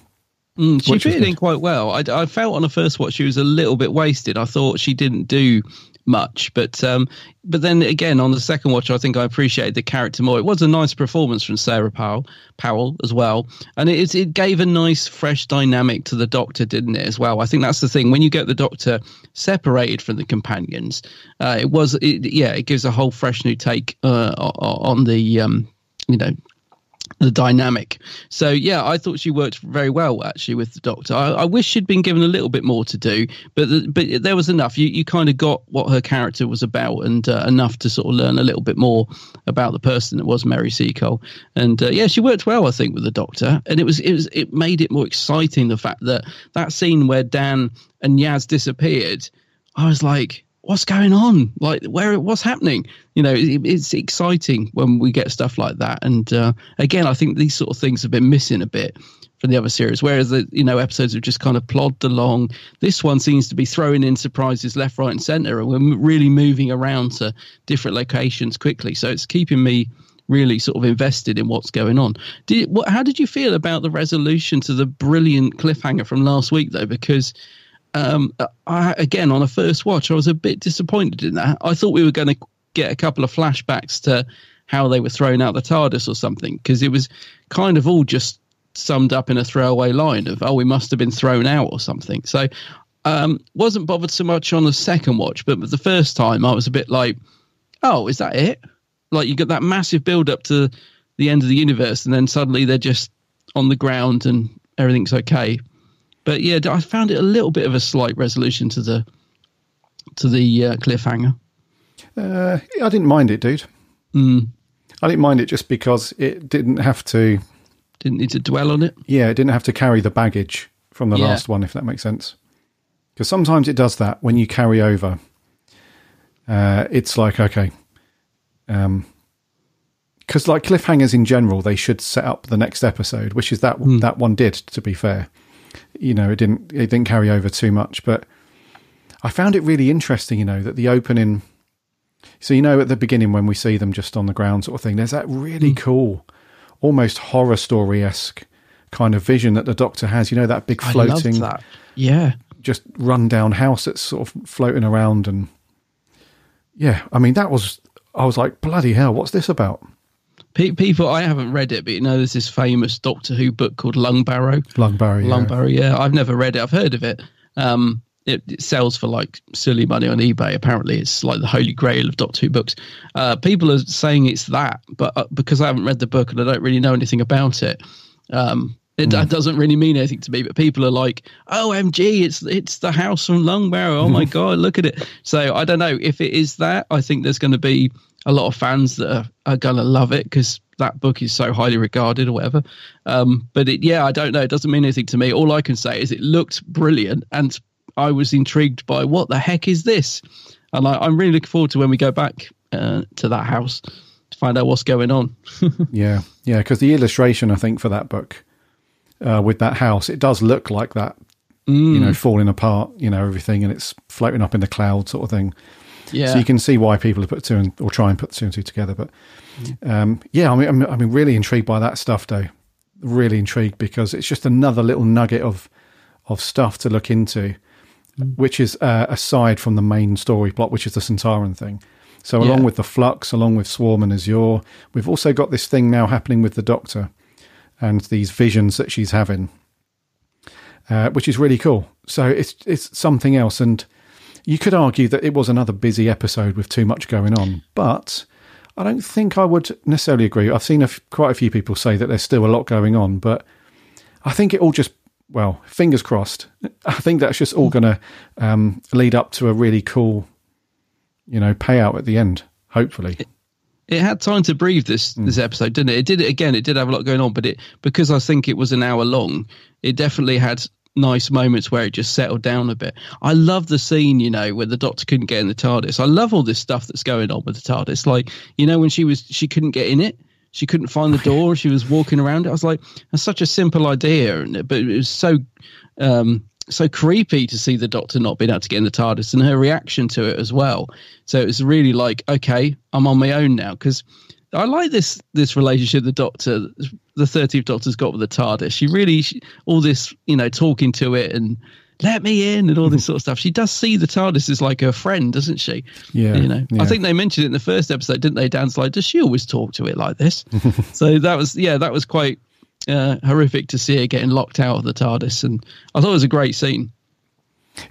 Mm, she fitted in quite well. I, I felt on the first watch she was a little bit wasted. I thought she didn't do much, but um, but then again on the second watch, I think I appreciated the character more. It was a nice performance from Sara Powell, Powell as well, and it it gave a nice fresh dynamic to the Doctor, didn't it? As well, I think that's the thing when you get the Doctor separated from the companions, uh, it was it, yeah, it gives a whole fresh new take uh, on the um, you know the dynamic. So yeah, I thought she worked very well actually with the Doctor. I, I wish she'd been given a little bit more to do, but the, but there was enough. You you kind of got what her character was about, and uh, enough to sort of learn a little bit more about the person that was Mary Seacole. And uh, yeah, she worked well, I think, with the Doctor, and it was it was it made it more exciting. The fact that that scene where Dan and Yaz disappeared, I was like. What's going on? Like, where? What's happening? You know, it, it's exciting when we get stuff like that. And uh, again, I think these sort of things have been missing a bit from the other series. Whereas the you know episodes have just kind of plodded along. This one seems to be throwing in surprises left, right, and centre, and we're really moving around to different locations quickly. So it's keeping me really sort of invested in what's going on. Did what? How did you feel about the resolution to the brilliant cliffhanger from last week, though? Because um, I, again, on a first watch, I was a bit disappointed in that. I thought we were going to get a couple of flashbacks to how they were thrown out the TARDIS or something, because it was kind of all just summed up in a throwaway line of, oh, we must have been thrown out or something. So, um, wasn't bothered so much on the second watch, but the first time I was a bit like, oh, is that it? Like you got that massive build up to the end of the universe, and then suddenly they're just on the ground and everything's okay. But yeah, I found it a little bit of a slight resolution to the to the uh, cliffhanger. Uh, I didn't mind it, dude. Mm. I didn't mind it just because it didn't have to. Didn't need to dwell on it. Yeah, it didn't have to carry the baggage from the Yeah. last one, if that makes sense. Because sometimes it does that when you carry over. Uh, it's like okay, because like cliffhangers in general, they should set up the next episode, which is that that one did. To be fair, you know, it didn't it didn't carry over too much, but I found it really interesting. You know that the opening. So you know at the beginning when we see them just on the ground sort of thing, there's that really mm. cool, almost horror story esque kind of vision that the Doctor has. You know that big I floating that. Yeah. just run down house that's sort of floating around and yeah, I mean that was I was like bloody hell, what's this about? Pe- people, I haven't read it, but you know, there's this famous Doctor Who book called Lungbarrow. Lungbarrow, yeah. Lungbarrow, yeah. I've never read it. I've heard of it. Um, it, it sells for like silly money on eBay. Apparently, it's like the holy grail of Doctor Who books. Uh, people are saying it's that, but uh, because I haven't read the book and I don't really know anything about it, um, it that doesn't really mean anything to me. But people are like, "Oh, MG, it's it's the house from Lungbarrow. Oh my god, look at it!" So I don't know if it is that. I think there's going to be a lot of fans that are, are going to love it because that book is so highly regarded or whatever. Um, but it, yeah, I don't know. It doesn't mean anything to me. All I can say is it looked brilliant and I was intrigued by what the heck is this? And I, am really looking forward to when we go back uh, to that house to find out what's going on. yeah, yeah, because the illustration, I think, for that book uh, with that house, it does look like that, Mm. you know, falling apart, you know, everything, and it's floating up in the cloud sort of thing. Yeah. So you can see why people have put two and or try and put two and two together. But um, yeah, I mean, I'm, I mean, really intrigued by that stuff, though. Really intrigued because it's just another little nugget of of stuff to look into, which is uh, aside from the main story plot, which is the Sontaran thing. So along Yeah. with the Flux, along with Swarm and Azure, we've also got this thing now happening with the Doctor and these visions that she's having, uh, which is really cool. So it's it's something else, and you could argue that it was another busy episode with too much going on, but I don't think I would necessarily agree. I've seen a f- quite a few people say that there's still a lot going on, but I think it all just well, fingers crossed. I think that's just all going to um, lead up to a really cool, you know, payout at the end. Hopefully, it had time to breathe this Hmm. this episode, didn't it? It did it again. It did have a lot going on, but it because I think it was an hour long, it definitely had nice moments where it just settled down a bit. I love the scene, you know, where the Doctor couldn't get in the TARDIS. I love all this stuff that's going on with the TARDIS. Like, you know, when she was she couldn't get in it. She couldn't find the door. She was walking around it. I was like, that's such a simple idea, but it was so um, so creepy to see the Doctor not being able to get in the TARDIS and her reaction to it as well. So it was really like, okay, I'm on my own now because I like this this relationship the Doctor, the Thirteenth Doctor's got with the TARDIS. She really she, all this, you know, talking to it and let me in and all this sort of stuff. She does see the TARDIS as like her friend, doesn't she? Yeah, you know. yeah. I think they mentioned it in the first episode, didn't they? Dan's like, does she always talk to it like this? so that was yeah, that was quite uh, horrific to see her getting locked out of the TARDIS, and I thought it was a great scene.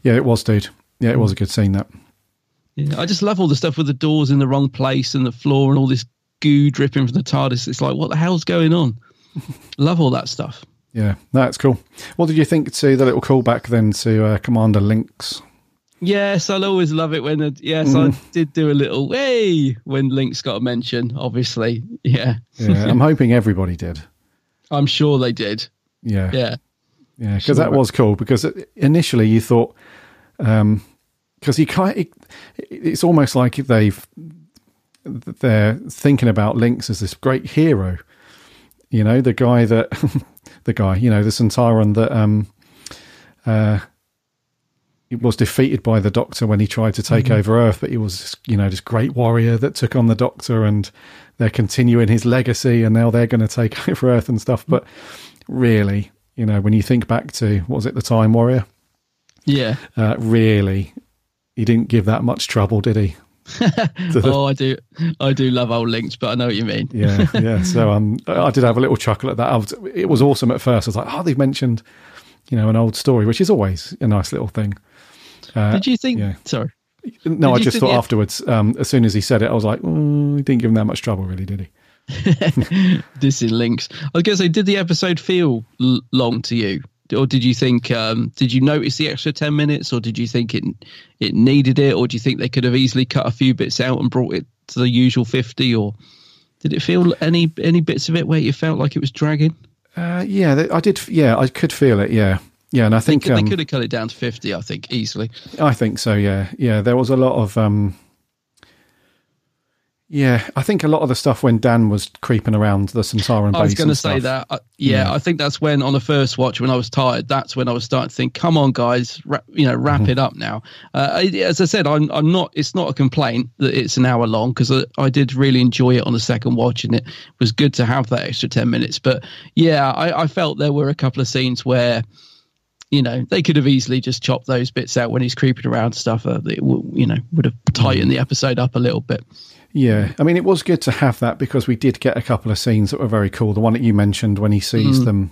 yeah, it was, dude. Yeah, it was a good scene. That Yeah, I just love all the stuff with the doors in the wrong place and the floor and all this goo dripping from the TARDIS. It's like, what the hell's going on? Love all that stuff. yeah, that's cool. What did you think to the little callback then to uh, Commander Linx? Yes, I'll always love it when. It, yes, Mm. I did do a little hey when Linx got a mention. Obviously, yeah, Yeah, I'm hoping everybody did. I'm sure they did. Yeah, Yeah, Yeah, because Sure. that was cool. Because initially you thought, because you can't. It, it's almost like they've they're thinking about Linx as this great hero. You know, the guy that the guy, you know, the Sontaran that um uh was defeated by the Doctor when he tried to take Mhm. over Earth, but he was, you know, this great warrior that took on the Doctor, and they're continuing his legacy, and now they're going to take over Earth and stuff. But really, you know, when you think back to what was it, the Time Warrior? yeah. Uh, really, he didn't give that much trouble, did he? Oh, I do, I do love old Linx, but I know what you mean. yeah, yeah. So um, I did have a little chuckle at that. I was, it was awesome at first. I was like, oh, they've mentioned, you know, an old story, which is always a nice little thing. Uh, Did you think? yeah. Sorry. No, Did I just thought afterwards, um, as soon as he said it, I was like, mm, he didn't give him that much trouble, really, did he? this is Linx. I was going to say, did the episode feel l- long to you, or did you think? Um, did you notice the extra ten minutes, or did you think it it needed it, or do you think they could have easily cut a few bits out and brought it to the usual fifty, or did it feel any any bits of it where you felt like it was dragging? Uh, yeah, I did. Yeah, I could feel it. Yeah, yeah, and I think they, could, um, they could have cut it down to fifty. I think easily. I think so. Yeah, yeah. There was a lot of. Um, yeah, I think a lot of the stuff when Dan was creeping around the base. I was going to say stuff. that. Uh, yeah, Yeah. I think that's when on the first watch when I was tired. That's when I was starting to think, "Come on, guys, wrap, you know, wrap Mm-hmm. it up now." Uh, as I said, I'm I'm not. It's not a complaint that it's an hour long because I, I did really enjoy it on the second watch, and it was good to have that extra ten minutes. But yeah, I, I felt there were a couple of scenes where you know, they could have easily just chopped those bits out when he's creeping around stuff. Uh, that you know would have tightened the episode up a little bit. Yeah, I mean, it was good to have that because we did get a couple of scenes that were very cool. The one that you mentioned when he sees Mm. them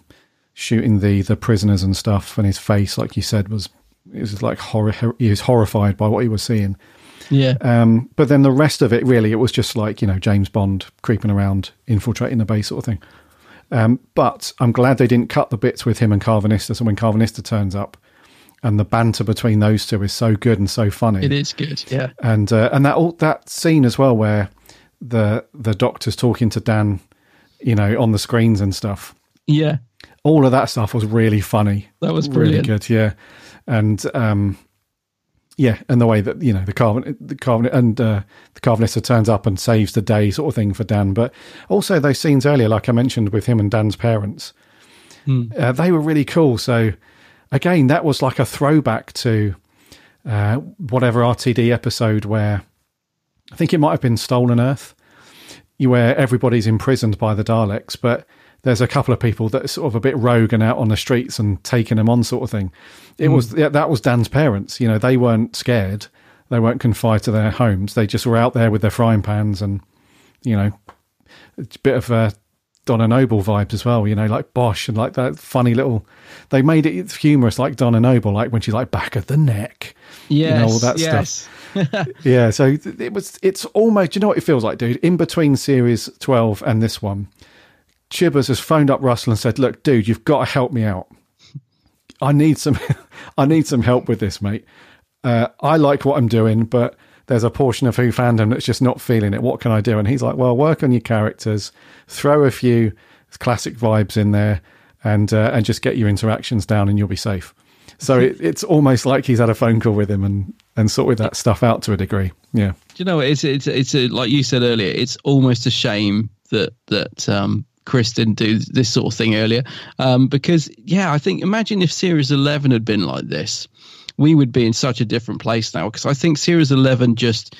shooting the the prisoners and stuff, and his face, like you said, was it was like horror. He was horrified by what he was seeing. Yeah. Um, but then the rest of it, really, it was just like you know James Bond creeping around, infiltrating the base, sort of thing. Um, but I'm glad they didn't cut the bits with him and Karvanista. So when Karvanista turns up, and the banter between those two is so good and so funny It is good. Yeah. and uh, and that all, that scene as well where the the doctor's talking to Dan, you know, on the screens and stuff. Yeah. All of that stuff was really funny. That was really good. Yeah, and um, yeah, and the way that you know the carbon, the carbon, and uh, the Karvanista turns up and saves the day, sort of thing for Dan. But also those scenes earlier, like I mentioned with him and Dan's parents, Hmm. uh, they were really cool. So again, that was like a throwback to uh, whatever RTD episode where I think it might have been Stolen Earth, where everybody's imprisoned by the Daleks, but there's a couple of people that are sort of a bit rogue and out on the streets and taking them on, sort of thing. It Mm. was that was Dan's parents. You know, they weren't scared. They weren't confined to their homes. They just were out there with their frying pans and you know, a bit of a Donna Noble vibes as well. You know, like Bosch and like that funny little. They made it humorous, like Donna Noble, like when she's like back of the neck. Yes. you know, all that yes. stuff. yeah, so it was. It's almost. You know what it feels like, dude? In between series twelve and this one, Chibbers has phoned up Russell and said, "Look, dude, you've got to help me out. I need some. I need some help with this, mate. Uh, I like what I'm doing, but." There's a portion of Who fandom that's just not feeling it. What can I do? And he's like, "Well, work on your characters, throw a few classic vibes in there, and uh, and just get your interactions down, and you'll be safe." So it, it's almost like he's had a phone call with him and and sorted that stuff out to a degree. Yeah. Do you know? It's it's it's a, like you said earlier. It's almost a shame that that um, Chris didn't do this sort of thing earlier. Um, because yeah, I think imagine if Series Eleven had been like this, we would be in such a different place now. Because I think Series Eleven just,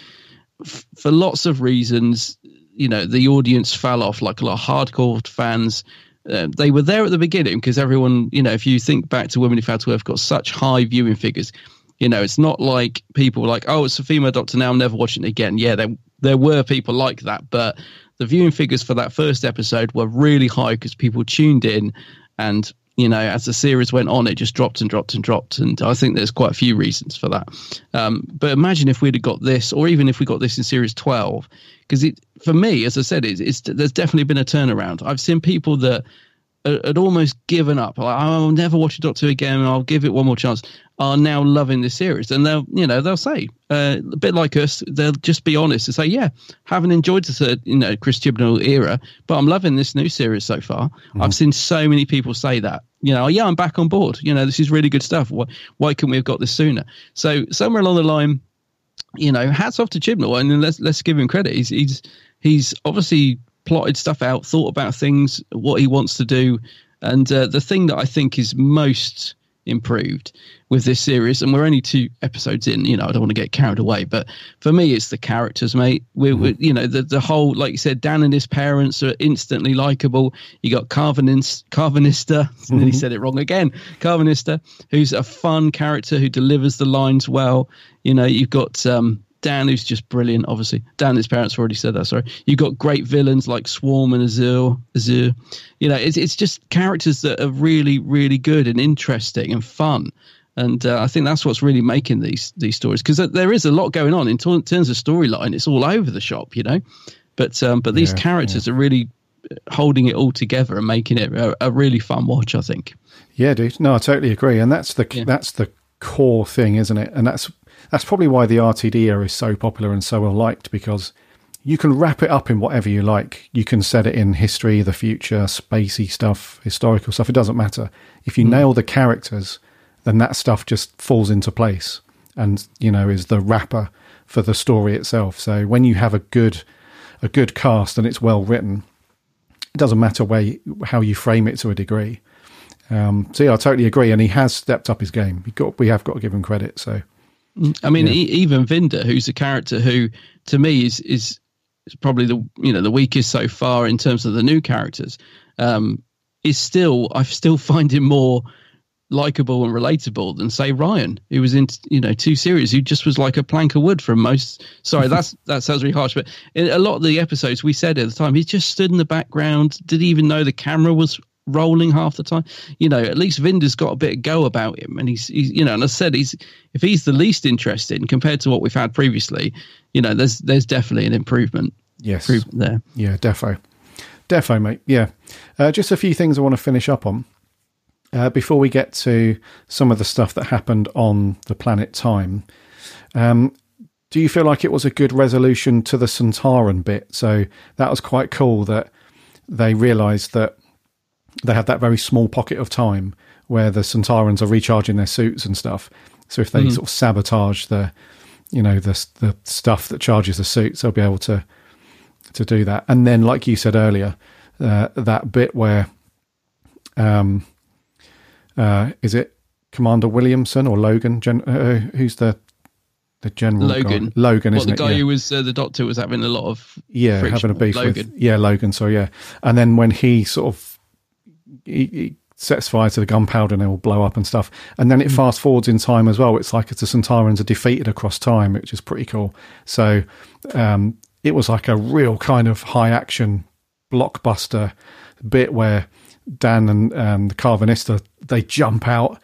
f- for lots of reasons, you know, the audience fell off. Like a lot of hardcore fans. Uh, they were there at the beginning because everyone, you know, if you think back to Women Who Fell to Earth, got such high viewing figures. You know, it's not like people were like, oh, it's a female doctor now, I'm never watching it again. Yeah, there there were people like that, but the viewing figures for that first episode were really high because people tuned in, and you know, as the series went on, it just dropped and dropped and dropped. And I think there's quite a few reasons for that. Um, but imagine if we'd have got this, or even if we got this in series 12, because it, for me, as I said, it's, it's there's definitely been a turnaround. I've seen people that had almost given up. Like, I'll never watch a Doctor again. I'll give it one more chance. Are now loving this series, and they'll, you know, they'll say uh, a bit like us. They'll just be honest and say, "Yeah, haven't enjoyed the, uh, you know, Chris Chibnall era, but I'm loving this new series so far." I've seen so many people say that. You know, yeah, I'm back on board. You know, this is really good stuff. Why, why couldn't we have got this sooner? So somewhere along the line, you know, hats off to Chibnall, and let's let's give him credit. He's he's he's obviously plotted stuff out, thought about things, what he wants to do, and uh, the thing that I think is most improved with this series, and we're only two episodes in. You know, I don't want to get carried away, but for me, it's the characters, mate. We're, we're you know, the the whole, like you said, Dan and his parents are instantly likable. You got Carvanist, Karvanista, he said it wrong again. Karvanista, who's a fun character who delivers the lines well. You know, you've got um, Dan, who's just brilliant. Obviously, Dan his parents already said that. Sorry, you've got great villains like Swarm and Azure. Azure, you know, it's it's just characters that are really, really good and interesting and fun. And uh, I think that's what's really making these these stories because there is a lot going on in t- terms of storyline. It's all over the shop, you know. But um, but these Yeah, characters are really holding it all together and making it a, a really fun watch. I think. Yeah, dude. No, I totally agree, and that's the that's the core thing, isn't it? And that's that's probably why the RTD era is so popular and so well liked because you can wrap it up in whatever you like. You can set it in history, the future, spacey stuff, historical stuff. It doesn't matter. If you nail the characters, then that stuff just falls into place, and you know is the wrapper for the story itself. So when you have a good a good cast and it's well written, it doesn't matter where you, how you frame it to a degree. Um, so yeah, I totally agree, and he has stepped up his game. Got we have got to give him credit. So I mean, Yeah. e- even Vinder, who's a character who, to me, is is is probably the you know the weakest so far in terms of the new characters, um, is still I still find him more likable and relatable than say Ryan, who was in you know two series, who just was like a plank of wood from most. Sorry, that's that sounds really harsh, but in a lot of the episodes we said at the time, he just stood in the background, didn't even know the camera was rolling half the time. You know, at least Vinder's got a bit of go about him, and he's, he's you know, and I said he's if he's the least interesting compared to what we've had previously, you know, there's there's definitely an improvement. Yes, improvement there. Yeah, defo, defo, mate. Yeah, uh, just a few things I want to finish up on. Uh, before we get to some of the stuff that happened on the planet Time, um, do you feel like it was a good resolution to the Sontaran bit? So that was quite cool that they realised that they have that very small pocket of time where the Sontarans are recharging their suits and stuff. So if they Mhm. sort of sabotage the, you know, the the stuff that charges the suits, they'll be able to to do that. And then, like you said earlier, uh, that bit where, um, uh, is it Commander Williamson or Logan? Gen- uh, who's the the general? guy? Logan, Logan, What, isn't the it? guy Yeah. who was uh, the doctor was having a lot of yeah, friction having a beef Logan. with yeah Logan. So yeah, and then when he sort of he, he sets fire to the gunpowder and it will blow up and stuff, and then it fast forwards in time as well. It's like the Sontarans are defeated across time, which is pretty cool. So um, it was like a real kind of high action blockbuster bit where Dan and um, the Karvanista they jump out.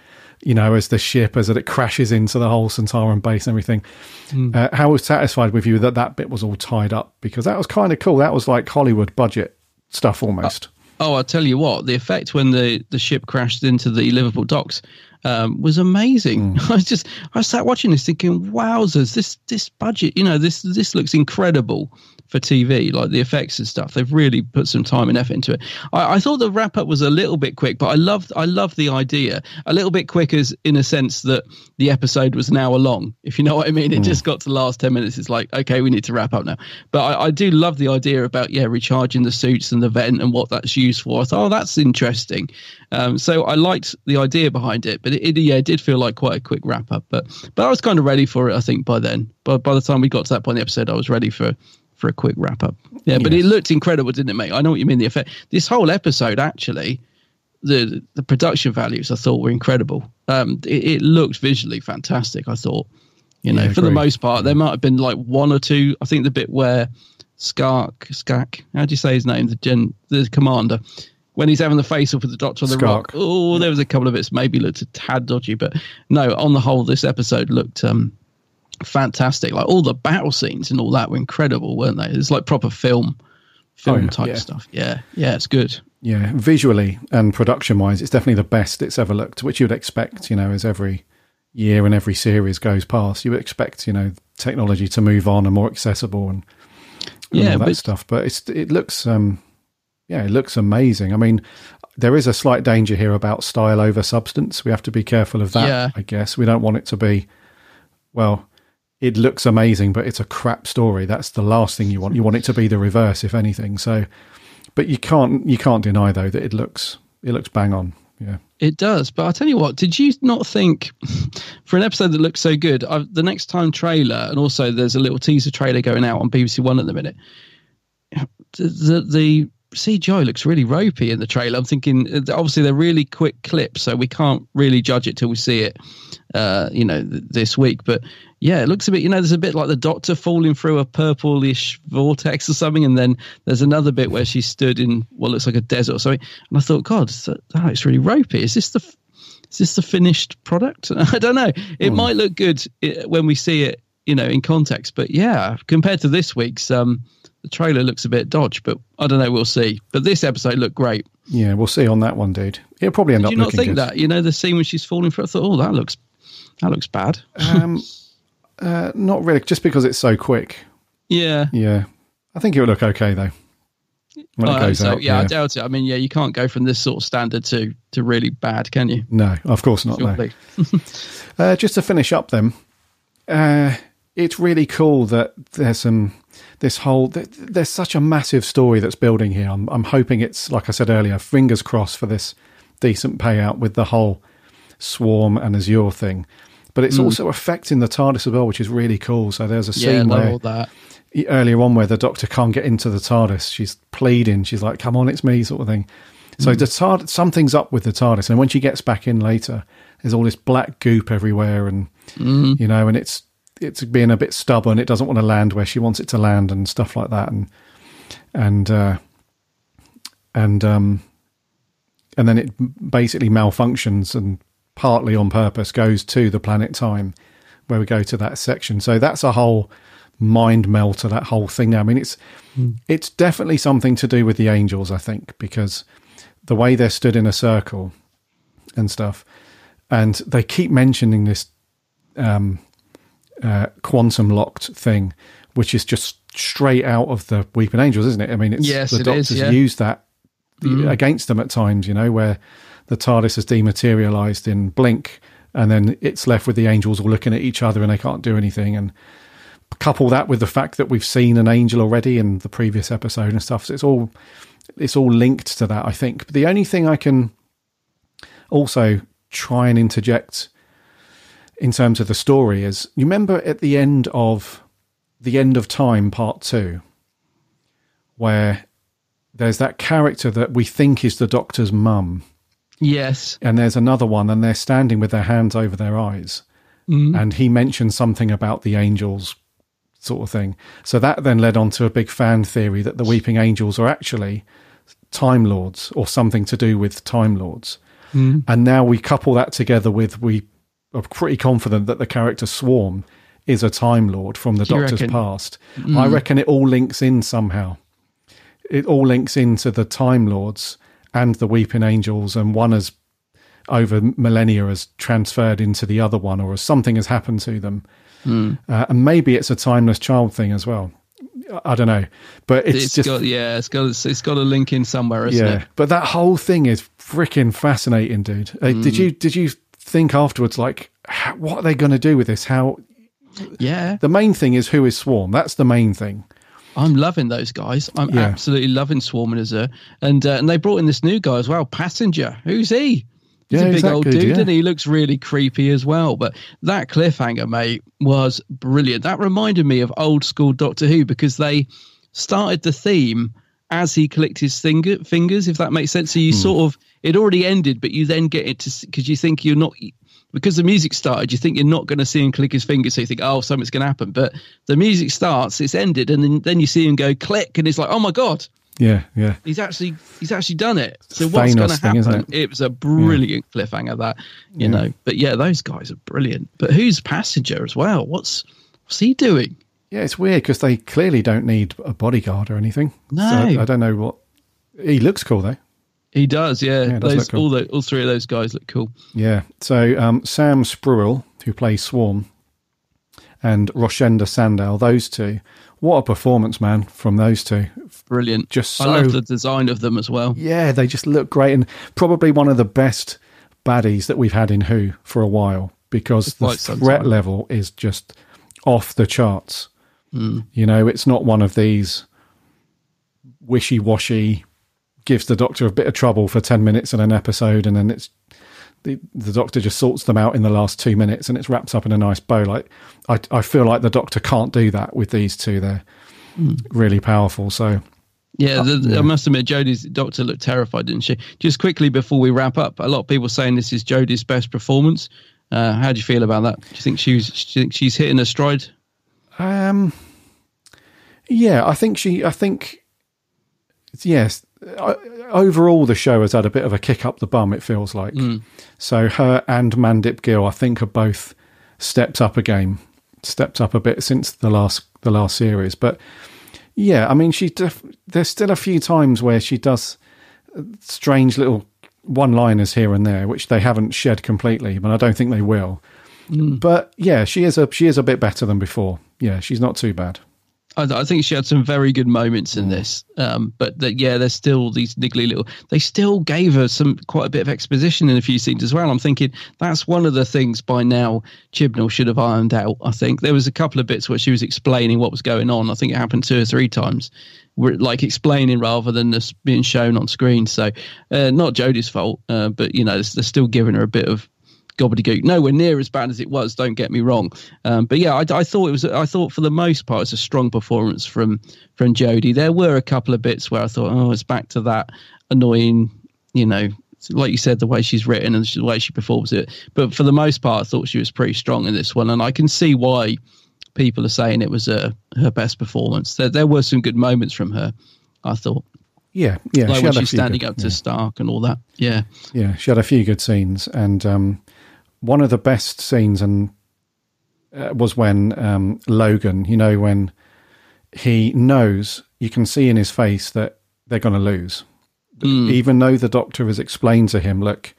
You know, as the ship as it crashes into the whole Sontaran base and everything. Mm. Uh, how was satisfied with you that that bit was all tied up because that was kind of cool. That was like Hollywood budget stuff almost. Oh, I'll tell you what, the effect when the, the ship crashed into the Liverpool docks um, was amazing. I was just I sat watching this thinking, wowzers, this this budget, you know, this this looks incredible for TV, like the effects and stuff. They've really put some time and effort into it. I, I thought the wrap up was a little bit quick, but I loved I loved the idea. A little bit quick as in a sense that the episode was an hour long, if you know what I mean. It Mm. just got to the last ten minutes. It's like, okay, we need to wrap up now. But I, I do love the idea about yeah, recharging the suits and the vent and what that's used for. I thought, oh, that's interesting. Um, so I liked the idea behind it, but it, it yeah, it did feel like quite a quick wrap up. But but I was kind of ready for it. I think by then, but by the time we got to that point in the episode, I was ready for for a quick wrap up. Yeah, but it looked incredible, didn't it, mate? I know what you mean. The effect. This whole episode actually. The, the production values I thought were incredible. Um, it, it looked visually fantastic. I thought, you know, Yeah, for the most part, there might have been like one or two. I think the bit where Skark, Skak, how do you say his name? The gen, the commander, when he's having the face off with the doctor on the rock. Oh, there was a couple of bits maybe looked a tad dodgy, but no, on the whole, this episode looked um, fantastic. Like all the battle scenes and all that were incredible, weren't they? It's like proper film, film Oh, yeah. type Yeah. stuff. Yeah, yeah, it's good. Yeah, visually and production wise, it's definitely the best it's ever looked, which you'd expect, you know, as every year and every series goes past. You would expect, you know, technology to move on and more accessible and, and Yeah, all that but- stuff. But it's it looks um yeah, it looks amazing. I mean, there is a slight danger here about style over substance. We have to be careful of that, Yeah. I guess. We don't want it to be well, it looks amazing, but it's a crap story. That's the last thing you want. You want it to be the reverse, if anything. So but you can't you can't deny though that it looks it looks bang on. Yeah. It does, but I'll tell you what, did you not think for an episode that looks so good, i the next time trailer, and also there's a little teaser trailer going out on BBC One at the minute, the, the, CGI looks really ropey in the trailer. I'm thinking, obviously, they're really quick clips, so we can't really judge it till we see it, uh, you know, th- this week. But yeah, it looks a bit, you know, there's a bit like the doctor falling through a purplish vortex or something. And then there's another bit where she stood in what looks like a desert or something. And I thought, God, that, that looks really ropey. Is this the, f- is this the finished product? I don't know. It might look good when we see it, you know, in context. But yeah, compared to this week's, um, the trailer looks a bit dodge, but I don't know. We'll see. But this episode looked great. Yeah, we'll see on that one, dude. It'll probably end Did up you not think good. that? You know, the scene when she's falling through. I thought, oh, that looks, that looks bad. Um, uh, not really, just because it's so quick. yeah. Yeah, I think it will look okay though. When I it hope goes so. out, yeah, I doubt it. I mean, yeah, you can't go from this sort of standard to to really bad, can you? No, of course not. No. Uh, just to finish up, then, uh, it's really cool that there's some this whole there's such a massive story that's building here. I'm, I'm hoping it's like I said earlier, fingers crossed for this decent payout with the whole swarm and Azure thing. But it's Mm. also affecting the TARDIS as well, which is really cool. So there's a scene love where earlier on where the doctor can't get into the TARDIS. She's pleading. She's like, "Come on, it's me," sort of thing. So the TARDIS, something's up with the TARDIS, and when she gets back in later, there's all this black goop everywhere, and Mm. you know, and it's it's being a bit stubborn. It doesn't want to land where she wants it to land, and stuff like that, and and uh, and um, and then it basically malfunctions and partly on purpose goes to the planet time where we go to that section. So that's a whole mind melter. That whole thing. Now, I mean, it's it's definitely something to do with the angels, I think, because the way they're stood in a circle and stuff, and they keep mentioning this um, uh, quantum locked thing, which is just straight out of the Weeping Angels, isn't it? I mean, it's Yes, the it Doctor's is, yeah. used that Mm. against them at times, you know, where the TARDIS has dematerialized in Blink, and then it's left with the angels all looking at each other and they can't do anything. And couple that with the fact that we've seen an angel already in the previous episode and stuff, so it's all it's all linked to that, I think. But the only thing I can also try and interject in terms of the story is you remember at the end of the end of time part two where there's that character that we think is the doctor's mum Yes. and there's another one and they're standing with their hands over their eyes Mm. and he mentioned something about the angels sort of thing so that then led on to a big fan theory that the weeping angels are actually time lords or something to do with time lords Mm. and now we couple that together with we are pretty confident that the character Swarm is a Time Lord from the you Doctor's reckon? past. Mm. I reckon it all links in somehow. It all links into the Time Lords and the Weeping Angels, and one has over millennia has transferred into the other one, or something has happened to them. Mm. Uh, and maybe it's a timeless child thing as well. I- don't know, but it's, it's just got yeah, it's got it's got a link in somewhere, isn't yeah. it? But that whole thing is freaking fascinating, dude. Uh, Did Mm. you did you think afterwards like what are they going to do with this? How? Yeah. The main thing is who is Swarm. That's the main thing. I'm loving those guys. I'm Yeah. absolutely loving Swarm and Azure, and uh, and they brought in this new guy as well, Passenger. Who's he? He's Yeah, a big that old dude, yeah. and he looks really creepy as well. But that cliffhanger, mate, was brilliant. That reminded me of old school Doctor Who because they started the theme as he clicked his finger, fingers, if that makes sense. So you Hmm. sort of it already ended, but you then get it to because you think you're not because the music started. You think you're not going to see him click his fingers, so you think, oh, something's going to happen. But the music starts, it's ended, and then then you see him go click, and it's like, oh my god, Yeah, yeah. he's actually he's actually done it. So what's going to happen? it? was a brilliant cliffhanger that you Yeah. know. But yeah, those guys are brilliant. But who's passenger as well? What's what's he doing? Yeah, it's weird because they clearly don't need a bodyguard or anything. No. So I, I don't know what. He looks cool though. He does, yeah. Yeah, does those cool. all the all three of those guys look cool. Yeah. So um, Sam Spruell, who plays Swarm, and Rochenda Sandall, those two. What a performance, man, from those two. Brilliant. Just I love the design of them as well. Yeah, they just look great, and probably one of the best baddies that we've had in Who for a while because the threat level is just off the charts. Mm. You know, it's not one of these wishy washy, gives the doctor a bit of trouble for 10 minutes in an episode, and then it's the, the doctor just sorts them out in the last two minutes and it's wrapped up in a nice bow. Like, I, I feel like the doctor can't do that with these two. They're Mm. really powerful. So, Yeah, the, yeah. I must admit, Jodie's doctor looked terrified, didn't she? Just quickly before we wrap up, a lot of people saying this is Jodie's best performance. Uh, how do you feel about that? Do you think she's do you think she's hitting her stride? Um, yeah, I think she. I think yes. I, overall, the show has had a bit of a kick up the bum. It feels like mm. so. Her and Mandip Gill, I think, are both stepped up a game, stepped up a bit since the last the last series. But yeah, I mean, she. Def- there's still a few times where she does strange little one-liners here and there, which they haven't shed completely, but I don't think they will. Mm. But yeah, she is a she is a bit better than before. Yeah, she's not too bad. I, I think she had some very good moments in this, um, but that yeah, there's still these niggly little. They still gave her some quite a bit of exposition in a few scenes as well. I'm thinking that's one of the things by now Chibnall should have ironed out. I think there was a couple of bits where she was explaining what was going on. I think it happened two or three times, like explaining rather than this being shown on screen. So uh, not Jodie's fault, uh, but you know they're still giving her a bit of gobbledygook. Nowhere near as bad as it was. Don't get me wrong. Um, but yeah, I, I thought it was. I thought for the most part, it's a strong performance from from Jodie. There were a couple of bits where I thought, oh, it's back to that annoying you know, like you said, the way she's written and the way she performs it. But for the most part, I thought she was pretty strong in this one, and I can see why people are saying it was uh, her best performance. There, there were some good moments from her. I thought. Yeah, yeah. Like she when she's standing good- up to yeah. Stark and all that. Yeah. Yeah, she had a few good scenes, and um, one of the best scenes and uh, was when um, Logan, you know, when he knows you can see in his face that they're going to lose, even though the doctor has explained to him, "Look,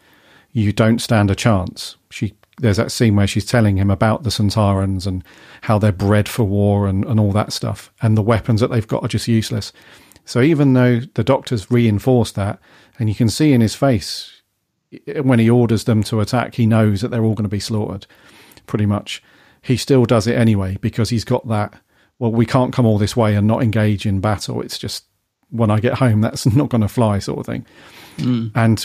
you don't stand a chance." She there's that scene where she's telling him about the Sontarans and how they're bred for war and, and all that stuff, and the weapons that they've got are just useless. So even though the doctor's reinforced that, and you can see in his face when he orders them to attack, he knows that they're all going to be slaughtered, pretty much. He still does it anyway because he's got that. Well, we can't come all this way and not engage in battle. It's just when I get home, that's not going to fly, sort of thing. Hmm. And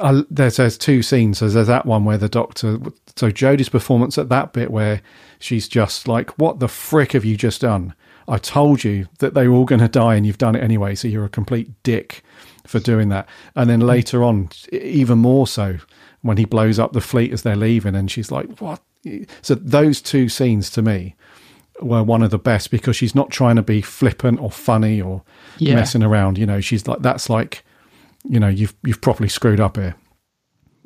I, there's there's two scenes. So there's that one where the doctor. So Jodie's performance at that bit where she's just like, "What the frick have you just done? I told you that they were all going to die, and you've done it anyway. So you're a complete dick for doing that." And then later on, even more so when he blows up the fleet as they're leaving, and she's like, "What?" So those two scenes to me were one of the best because she's not trying to be flippant or funny or Yeah. messing around. You know, she's like, "That's like." you know, you've you've properly screwed up here.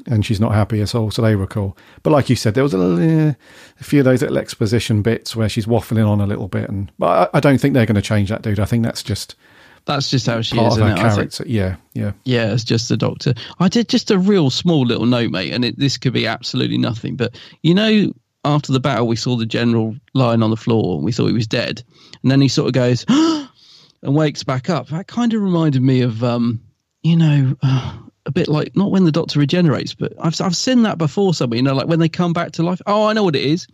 And she's not happy at all, so they were cool. But like you said, there was a, little, eh, a few of those little exposition bits where she's waffling on a little bit, and but I, I don't think they're going to change that, dude. I think that's just That's just how she is, of her isn't it? Think- character. Yeah, yeah, Yeah, it's just the doctor. I did just a real small little note, mate, and it, this could be absolutely nothing. But you know, after the battle, we saw the general lying on the floor, and we thought he was dead, and then he sort of goes and wakes back up. That kind of reminded me of, um, you know, uh, a bit like not when the doctor regenerates, but I've I've seen that before. Somewhere, you know, like when they come back to life. Oh, I know what it is.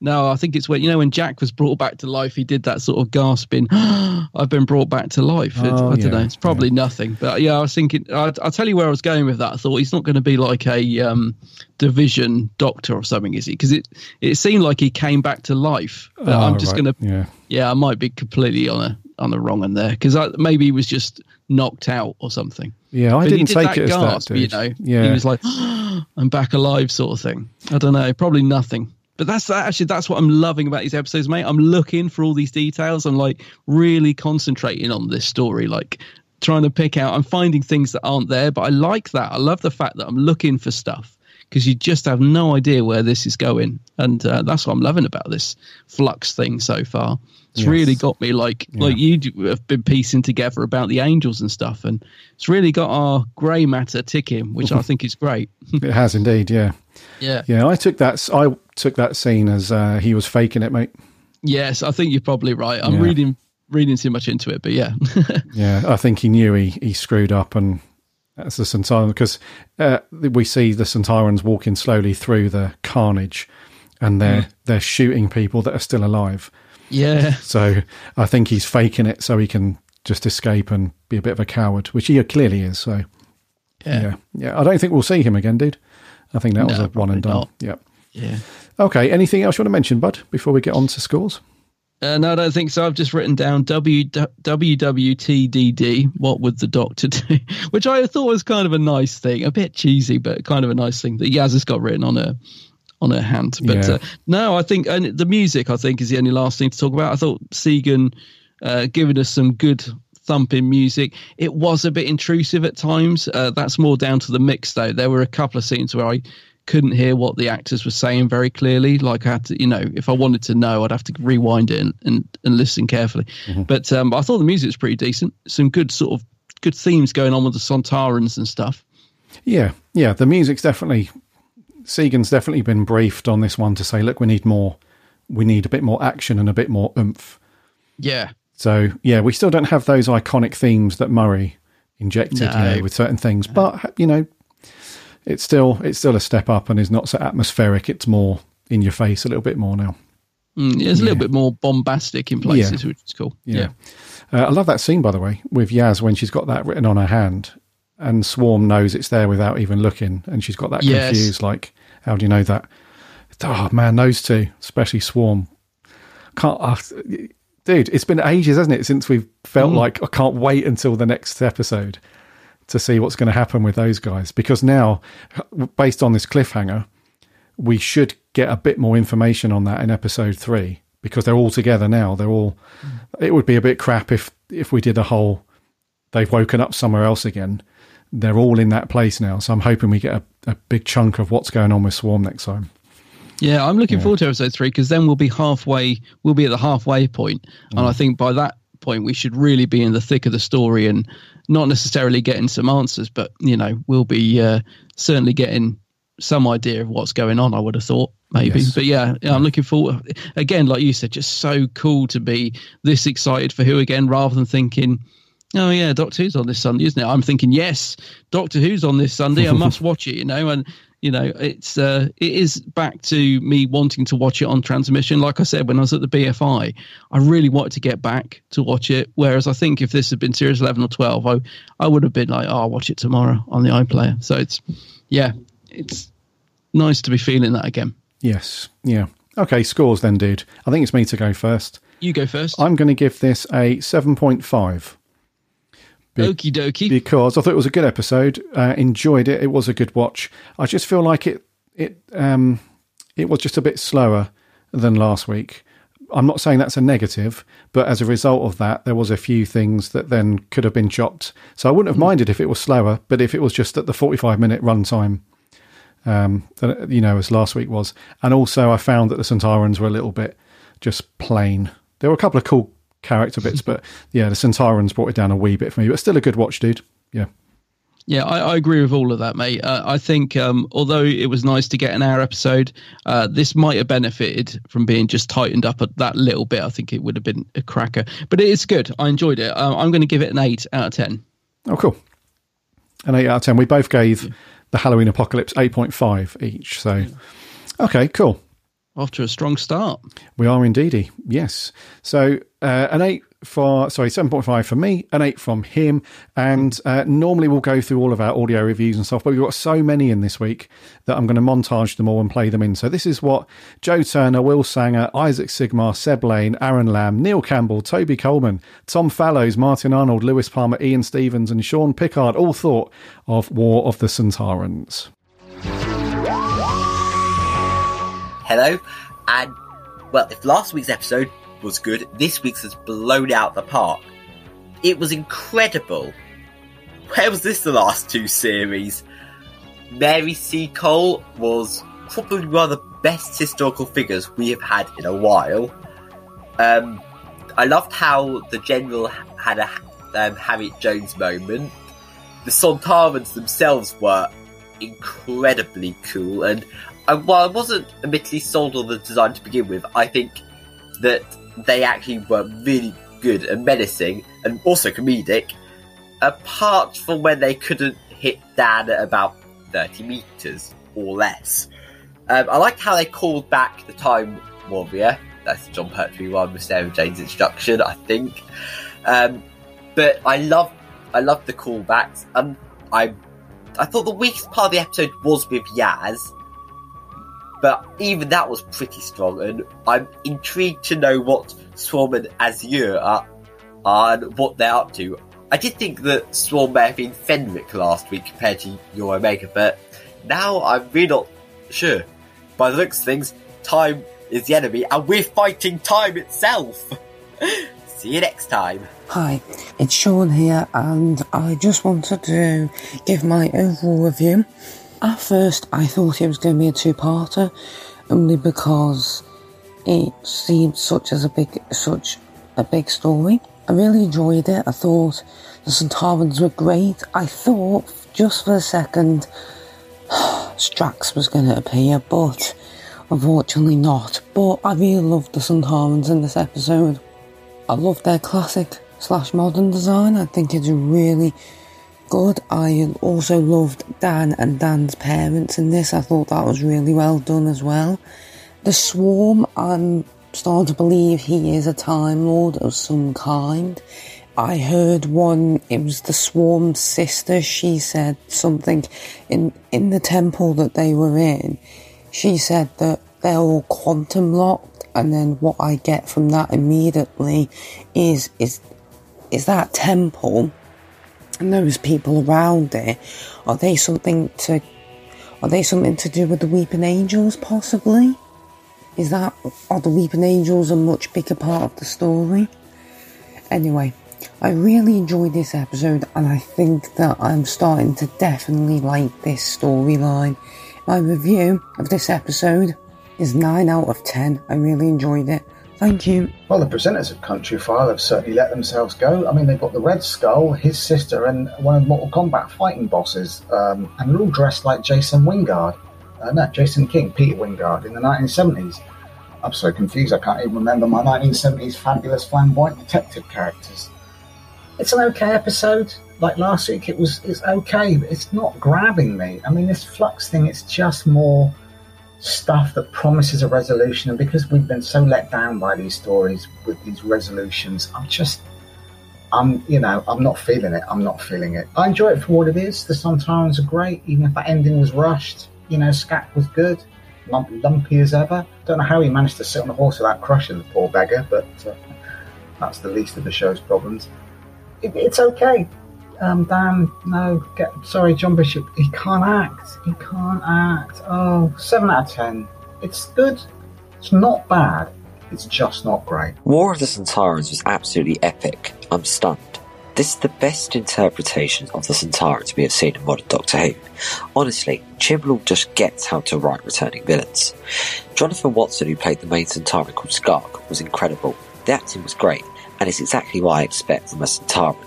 No, I think it's when you know when Jack was brought back to life. He did that sort of gasping. I've been brought back to life. It- Oh, I don't yeah, know. It's probably nothing, but yeah, I was thinking. I, I'll tell you where I was going with that. I thought he's not going to be like a um, division doctor or something, is he? Because it it seemed like he came back to life. But Oh, I'm just right, going to. yeah. Yeah, I might be completely on a on the wrong end there because maybe he was just knocked out or something. Yeah, I But didn't did take that it as that, gasp, You know, Yeah. he was like, "I'm back alive," sort of thing. I don't know, probably nothing. But that's that, actually that's what I'm loving about these episodes, mate. I'm looking for all these details. I'm like really concentrating on this story, like trying to pick out. I'm finding things that aren't there, but I like that. I love the fact that I'm looking for stuff because you just have no idea where this is going, and uh, that's what I'm loving about this flux thing so far. It's Yes. really got me like like you have been piecing together about the angels and stuff, and it's really got our grey matter ticking, which I think is great. it has indeed. Yeah, Yeah. yeah. I took that. I took that scene as uh, he was faking it, mate. Yes, I think you're probably right. I'm Yeah. reading reading too much into it, but yeah. Yeah, I think he knew he, he screwed up, and that's the Sontaran because uh, we see the Sontarans walking slowly through the carnage, and they're Mm. they're shooting people that are still alive. Yeah. So I think he's faking it so he can just escape and be a bit of a coward, which he clearly is. So Yeah. yeah, yeah. I don't think we'll see him again, dude. I think that was a one and done. not. Yep. Yeah. Okay. Anything else you want to mention, Bud, before we get on to scores? Uh, no, I don't think so. I've just written down w, WWTDD. What would the doctor do? Which I thought was kind of a nice thing, a bit cheesy, but kind of a nice thing that Yaz has got written on her on her hand. But Yeah. uh, no, I think and the music. I think is the only last thing to talk about. I thought Segun uh, giving us some good thumping music. It was a bit intrusive at times. Uh, that's more down to the mix, though. There were a couple of scenes where I couldn't hear what the actors were saying very clearly. Like I had to, you know, if I wanted to know, I'd have to rewind it and, and, and listen carefully. But um, I thought the music was pretty decent. Some good sort of good themes going on with the Sontarans and stuff. Yeah, yeah. The music's definitely Segun's definitely been briefed on this one to say, look, we need more, we need a bit more action and a bit more oomph. Yeah. So yeah, we still don't have those iconic themes that Murray injected, you know, with certain things. But you know, it's still it's still a step up and is not so atmospheric. It's more in your face a little bit more now. Mm, it's a little bit more bombastic in places, Yeah. which is cool. Yeah. Uh, I love that scene, by the way, with Yaz when she's got that written on her hand, and Swarm knows it's there without even looking, and she's got that Yes. confused, like, how do you know that? Oh man, those two, especially Swarm. Can't, uh, dude, it's been ages, hasn't it, since we've felt Mm. like I can't wait until the next episode to see what's going to happen with those guys because now, based on this cliffhanger, we should get a bit more information on that in episode three because they're all together now. They're all. It would be a bit crap if if we did a whole. They've woken up somewhere else again. They're all in that place now, so I'm hoping we get a, a big chunk of what's going on with Swarm next time. Yeah, I'm looking forward to episode three because then we'll be halfway. We'll be at the halfway point, and I think by that point we should really be in the thick of the story and not necessarily getting some answers, but you know we'll be uh, certainly getting some idea of what's going on. I would have thought maybe, Yes. but yeah, yeah, I'm looking forward. Again, like you said, just so cool to be this excited for who again, rather than thinking. Oh yeah, Doctor Who's on this Sunday, isn't it? I'm thinking, yes, Doctor Who's on this Sunday. I must watch it, you know. And you know, it's uh, it is back to me wanting to watch it on transmission. Like I said, when I was at the BFI, I really wanted to get back to watch it. Whereas I think if this had been Series 11 or 12, I I would have been like, oh, I'll watch it tomorrow on the iPlayer. So it's yeah, it's nice to be feeling that again. Yes. Yeah. Okay. Scores then, dude. I think it's me to go first. You go first. I'm going to give this a seven point five. Okie dokie. Because I thought it was a good episode. Uh, enjoyed it. It was a good watch. I just feel like it. It um, it was just a bit slower than last week. I'm not saying that's a negative, but as a result of that, there was a few things that then could have been chopped. So I wouldn't have minded if it was slower, but if it was just at the 45 minute runtime, um, that, you know, as last week was. And also, I found that the Sontarans were a little bit just plain. There were a couple of cool character bits, but yeah, the Sontarans brought it down a wee bit for me. But still a good watch, dude. Yeah. Yeah, I, I agree with all of that, mate. Uh, I think um, although it was nice to get an hour episode, uh, this might have benefited from being just tightened up a, that little bit. I think it would have been a cracker, but it is good. I enjoyed it. Uh, I'm going to give it an eight out of ten. Oh, cool. An 8 out of 10. We both gave the Halloween Apocalypse 8.5 each. So, okay, cool. Off to a strong start. We are indeedy. Yes. So, uh, an 8 for, sorry, 7.5 for me, an 8 from him. And uh, normally we'll go through all of our audio reviews and stuff, but we've got so many in this week that I'm going to montage them all and play them in. So, this is what Joe Turner, Will Sanger, Isaac Sigmar, Seb Lane, Aaron Lamb, Neil Campbell, Toby Coleman, Tom Fallows, Martin Arnold, Lewis Palmer, Ian Stevens, and Sean Pickard all thought of War of the Sontarans. Hello, and well, if last week's episode was good, this week's has blown out the park. It was incredible. Where was this the last two series? Mary Seacole was probably one of the best historical figures we have had in a while. Um, I loved how the general had a um, Harriet Jones moment. The Sontarans themselves were incredibly cool, and uh, while I wasn't admittedly sold on the design to begin with, I think that they actually were really good and menacing, and also comedic. Apart from when they couldn't hit Dan at about 30 meters or less. Um, I liked how they called back the Time Warrior. That's Jon Pertwee one with Sarah Jane's introduction, I think. Um, but I love, I love the callbacks. Um, I, I thought the weakest part of the episode was with Yaz, but even that was pretty strong, and I'm intrigued to know what Swarm and Azure are, are and what they're up to. I did think that Swarm may have been Fenric last week compared to your Omega, but now I'm really not sure. By the looks of things, time is the enemy, and we're fighting time itself. See you next time. Hi, it's Sean here, and I just wanted to give my overall review. At first, I thought it was going to be a two-parter, only because it seemed such as a big, such a big story. I really enjoyed it. I thought the Sontarans were great. I thought, just for a second, Strax was going to appear, but unfortunately not. But I really loved the Sontarans in this episode. I love their classic slash modern design. I think it's really good. I also loved Dan and Dan's parents in this. I thought that was really well done as well. The Swarm, I'm starting to believe he is a Time Lord of some kind. I heard one, it was the Swarm's sister, she said something in, in the temple that they were in. She said that they're all quantum locked, and then what I get from that immediately is, is, is that temple and those people around there, are they something to are they something to do with the Weeping Angels possibly? Is that are the Weeping Angels a much bigger part of the story? Anyway, I really enjoyed this episode and I think that I'm starting to definitely like this storyline. My review of this episode is 9 out of 10. I really enjoyed it. Thank you. Well, the presenters of Countryfile have certainly let themselves go. I mean, they've got the Red Skull, his sister, and one of Mortal Kombat fighting bosses, um, and they're all dressed like Jason Wyngarde. Uh, no, Jason King, Peter Wyngarde in the 1970s. I'm so confused, I can't even remember my 1970s fabulous flamboyant detective characters. It's an okay episode. Like last week, it was it's okay, but it's not grabbing me. I mean, this Flux thing, it's just more stuff that promises a resolution. And because we've been so let down by these stories with these resolutions, I'm just, I'm, you know, I'm not feeling it. I'm not feeling it. I enjoy it for what it is. The Sontarans are great, even if that ending was rushed. You know, Skaak was good, lumpy, lumpy as ever. Don't know how he managed to sit on a horse without crushing the poor beggar, but uh, that's the least of the show's problems. It, it's okay. Um, Dan, no, get sorry, John Bishop. He can't act. He can't act. Oh, seven out of ten. It's good. It's not bad. It's just not great. War of the Sontarans was absolutely epic. I'm stunned. This is the best interpretation of the Sontarans we have seen in modern Doctor Who. Honestly, Chibnall just gets how to write returning villains. Jonathan Watson, who played the main Sontaran called Skaak, was incredible. The acting was great, and it's exactly what I expect from a Sontaran.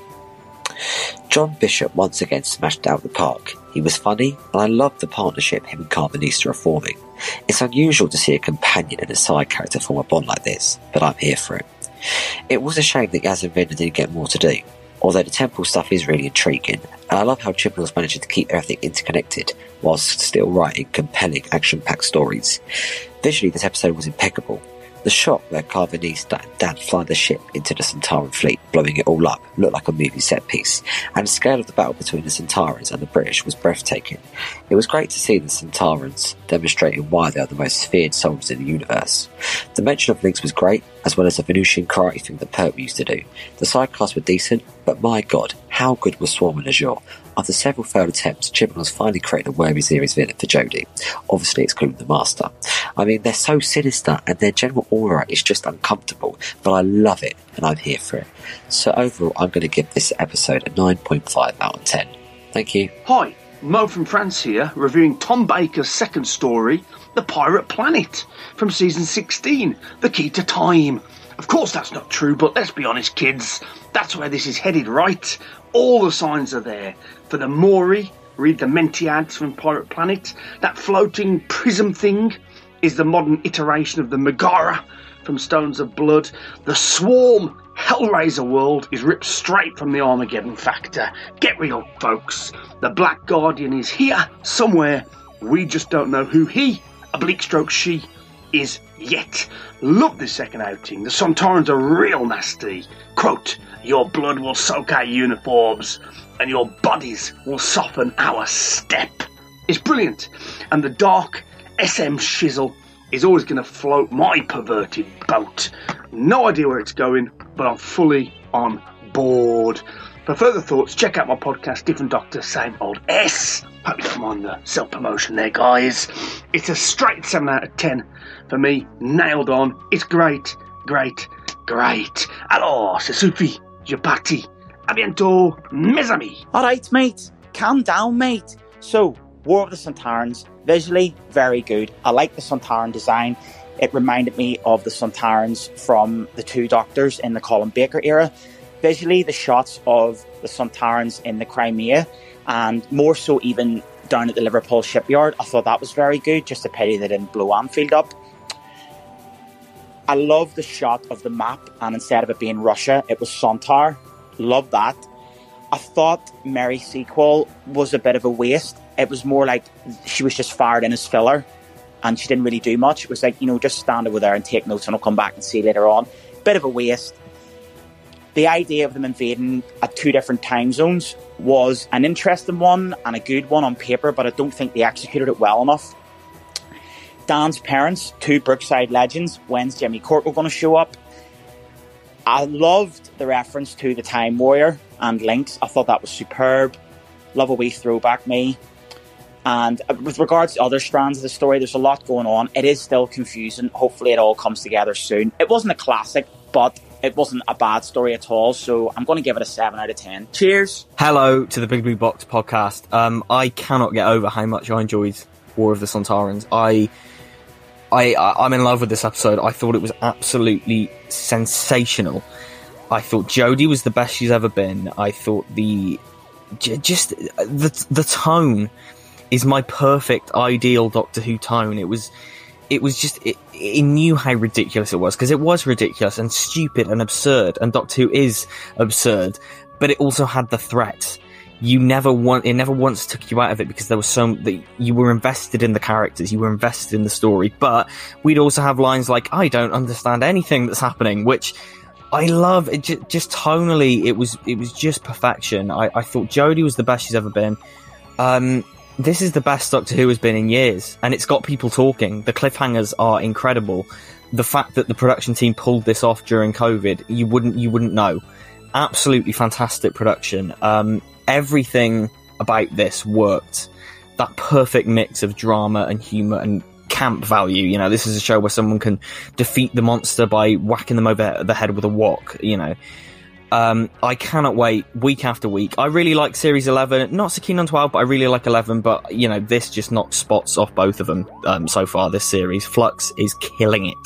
John Bishop once again smashed out the park. He was funny, and I loved the partnership him and Karvanista are forming. It's unusual to see a companion and a side character form a bond like this, but I'm here for it. It was a shame that Yaz didn't get more to do, although the temple stuff is really intriguing, and I love how Chibnall's managed to keep everything interconnected whilst still writing compelling action-packed stories. Visually, this episode was impeccable, the shot where Karvanista and Dan fly the ship into the Sontaran fleet, blowing it all up, looked like a movie set piece, and the scale of the battle between the Sontarans and the British was breathtaking. It was great to see the Sontarans demonstrating why they are the most feared soldiers in the universe. The mention of Linx was great, as well as the Venusian karate thing that Pertwee used to do. The sidecasts were decent, but my god, how good was Swarm and Azure? After several failed attempts, Chibnall's finally created a worthy series villain for Jodie, obviously excluding the Master. I mean, they're so sinister and their general aura is just uncomfortable, but I love it and I'm here for it. So overall, I'm going to give this episode a 9.5 out of 10. Thank you. Hi, Mo from France here, reviewing Tom Baker's second story, The Pirate Planet, from season 16, The Key to Time. Of course, that's not true, but let's be honest, kids, that's where this is headed, right? All the signs are there. For the Mouri, read the Mentiads from Pirate Planet. That floating prism thing is the modern iteration of the Megara from Stones of Blood. The Swarm Hellraiser world is ripped straight from the Armageddon Factor. Get real, folks. The Black Guardian is here somewhere. We just don't know who he, a bleak stroke she, is yet. Love this second outing. The Sontarans are real nasty. Quote, Your blood will soak our uniforms, and your bodies will soften our step. It's brilliant. And the dark SM shizzle is always going to float my perverted boat. No idea where it's going, but I'm fully on board. For further thoughts, check out my podcast, Different Doctor, Same Old S. Hope you don't mind the self promotion there, guys. It's a straight 7 out of 10 for me. Nailed on. It's great, great, great. Alors, c'est suffit. Je parti. A bientôt, mes amis. Alright, mate. Calm down, mate. So, War of the Sontarans, visually very good. I like the Sontaran design. It reminded me of the Sontarans from the two Doctors in the Colin Baker era. Visually, the shots of the Sontarans in the Crimea, and more so even down at the Liverpool shipyard, I thought that was very good. Just a pity they didn't blow Anfield up. I love the shot of the map, and instead of it being Russia, it was Sontar. Love that. I thought Mary Seacole was a bit of a waste. It was more like she was just fired in as filler and she didn't really do much. It was like, you know, just stand over there and take notes and I'll come back and see later on. Bit of a waste. The idea of them invading at two different time zones was an interesting one and a good one on paper, but I don't think they executed it well enough. Dan's parents, two Brookside legends, when's Jimmy Corkhill going to show up? I loved the reference to the Time Warrior and Linx. I thought that was superb. Love a wee throwback, me. And uh, with regards to other strands of the story, there's a lot going on. It is still confusing. Hopefully, it all comes together soon. It wasn't a classic, but it wasn't a bad story at all. So I'm going to give it a 7 out of 10. Cheers. Hello to the Big Blue Box podcast. Um, I cannot get over how much I enjoyed War of the Sontarans. I, I, I- I'm in love with this episode. I thought it was absolutely sensational. I thought Jodie was the best she's ever been. I thought the, just the the tone is my perfect ideal Doctor Who tone. It was, it was just it, it knew how ridiculous it was because it was ridiculous and stupid and absurd, and Doctor Who is absurd, but it also had the threat. You never want it never once took you out of it because there was so that you were invested in the characters, you were invested in the story. But we'd also have lines like "I don't understand anything that's happening," which I love. It just, just tonally, it was it was just perfection. I, I thought Jodie was the best she's ever been. Um, this is the best Doctor Who has been in years, and it's got people talking. The cliffhangers are incredible. The fact that the production team pulled this off during COVID, you wouldn't you wouldn't know. Absolutely fantastic production. Um, everything about this worked. That perfect mix of drama and humor and camp value. You know, this is a show where someone can defeat the monster by whacking them over the head with a wok. You know. Um, I cannot wait week after week. I really like Series 11. Not so keen on 12, but I really like 11. But, you know, this just knocks spots off both of them um, so far this series. Flux is killing it.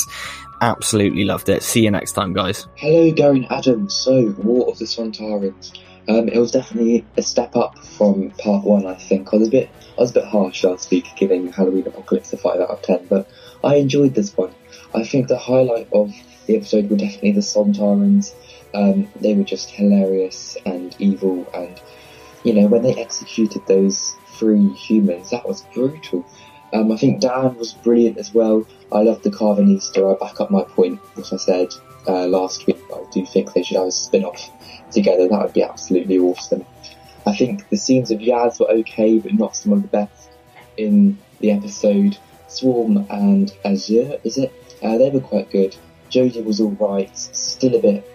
Absolutely loved it. See you next time, guys. Hello, Darren Adams. So, War of the Sontarans. Um, it was definitely a step up from part one. I think I was a bit, I was a bit harsh last week, giving Halloween Apocalypse a five out of ten, but I enjoyed this one. I think the highlight of the episode were definitely the Sontarans. Um, they were just hilarious and evil, and you know when they executed those three humans, that was brutal. Um, I think Dan was brilliant as well. I love the Karvanista. I back up my point, which I said uh, last week. I do think they should have a spin-off together. That would be absolutely awesome. I think the scenes of Yaz were okay, but not some of the best in the episode. Swarm and Azure, is it? Uh, they were quite good. Jodie was alright, still a bit.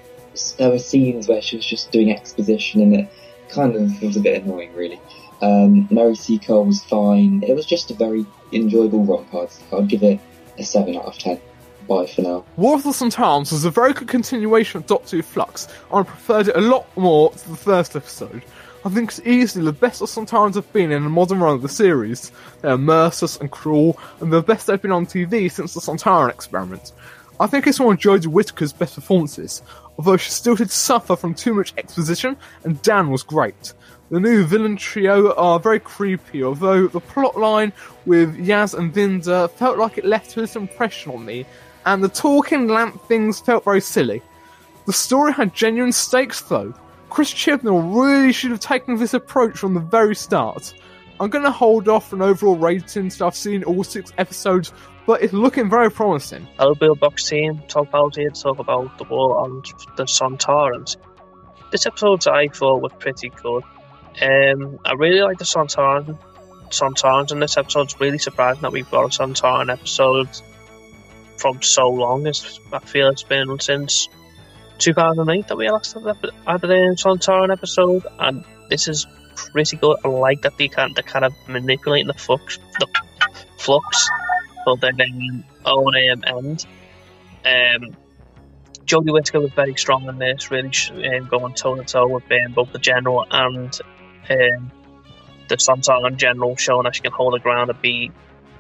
There were scenes where she was just doing exposition and it kind of was a bit annoying, really. Um, Mary Seacole was fine. It was just a very enjoyable romp. I'd, I'd give it a 7 out of 10. Bye for now. Of the Sontarans was a very good continuation of Doctor Who Flux, and I preferred it a lot more to the first episode. I think it's easily the best the Sontarans have been in a modern run of the series. They are merciless and cruel, and the best they've been on TV since the Sontaran experiment. I think it's one of Jodie Whittaker's best performances, although she still did suffer from too much exposition, and Dan was great. The new villain trio are very creepy, although the plotline with Yaz and Vinder felt like it left little impression on me, and the talking lamp things felt very silly. The story had genuine stakes though. Chris Chibnall really should have taken this approach from the very start. I'm going to hold off an overall rating until I've seen all six episodes, but it's looking very promising. Hello, Bill Box. Talk about to talk about the war on the Sontarans. This episode I thought was pretty good. Um, I really like the Sontaran. Sontarans in this episode. It's really surprising that we've got a Sontaran episode from so long. It's, I feel it's been since 2008 that we last had a Sontaran episode, and this is pretty good. I like that they can they're kind of manipulating the flux, the flux for their own um, end. Um, Jodie Whittaker was very strong in this, really um, going toe to toe with um, both the general and um, the Sontaran general, showing that she can hold her ground and be,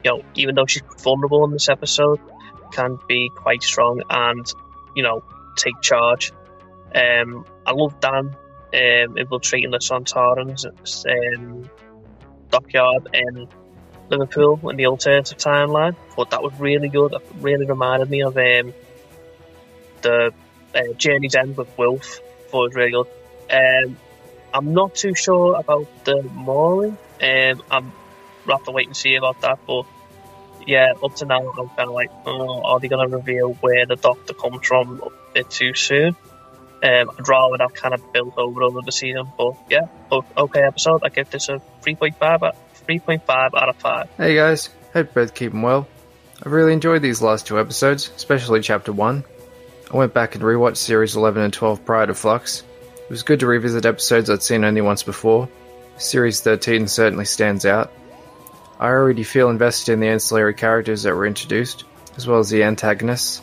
you know, even though she's vulnerable in this episode, can be quite strong and, you know, take charge. Um, I love Dan um, infiltrating the Sontarans um, dockyard in Liverpool in the alternative timeline. Thought that was really good. It really reminded me of um, the uh, Journey's End with Wolf. Thought it was really good. Um, I'm not too sure about the Mouri. Um, I'm we'll have to wait and see about that. But yeah, up to now, I'm kind of like, oh, are they going to reveal where the Doctor comes from a bit too soon? Um, I'd rather that kind of built over over the season. But yeah, okay episode. I give this a 3.5 out, 3.5 out of 5. Hey guys, hope both keeping well. I've really enjoyed these last two episodes, especially chapter 1. I went back and rewatched series 11 and 12 prior to Flux. It was good to revisit episodes I'd seen only once before. Series 13 certainly stands out. I already feel invested in the ancillary characters that were introduced, as well as the antagonists.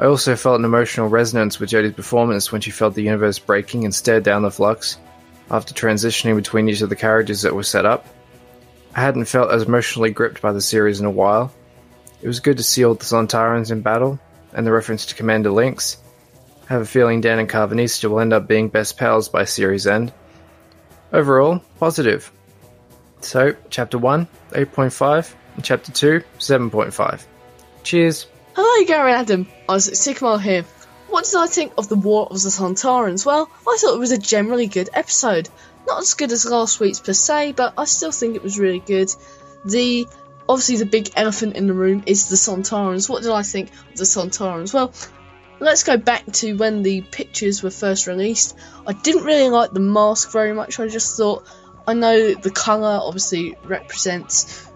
I also felt an emotional resonance with Jodie's performance when she felt the universe breaking and stared down the flux, after transitioning between each of the characters that were set up. I hadn't felt as emotionally gripped by the series in a while. It was good to see all the Sontarans in battle, and the reference to Commander Linx. Have a feeling Dan and Karvanista will end up being best pals by series end. Overall, positive. So, Chapter 1, 8.5, and Chapter 2, 7.5. Cheers. Hello, Gary Adam. Isaac Sycamore here. What did I think of the War of the Sontarans? Well, I thought it was a generally good episode. Not as good as last week's per se, but I still think it was really good. The obviously the big elephant in the room is the Sontarans. What did I think of the Sontarans? Well, let's go back to when the pictures were first released. I didn't really like the mask very much. I just thought I know the colour obviously represents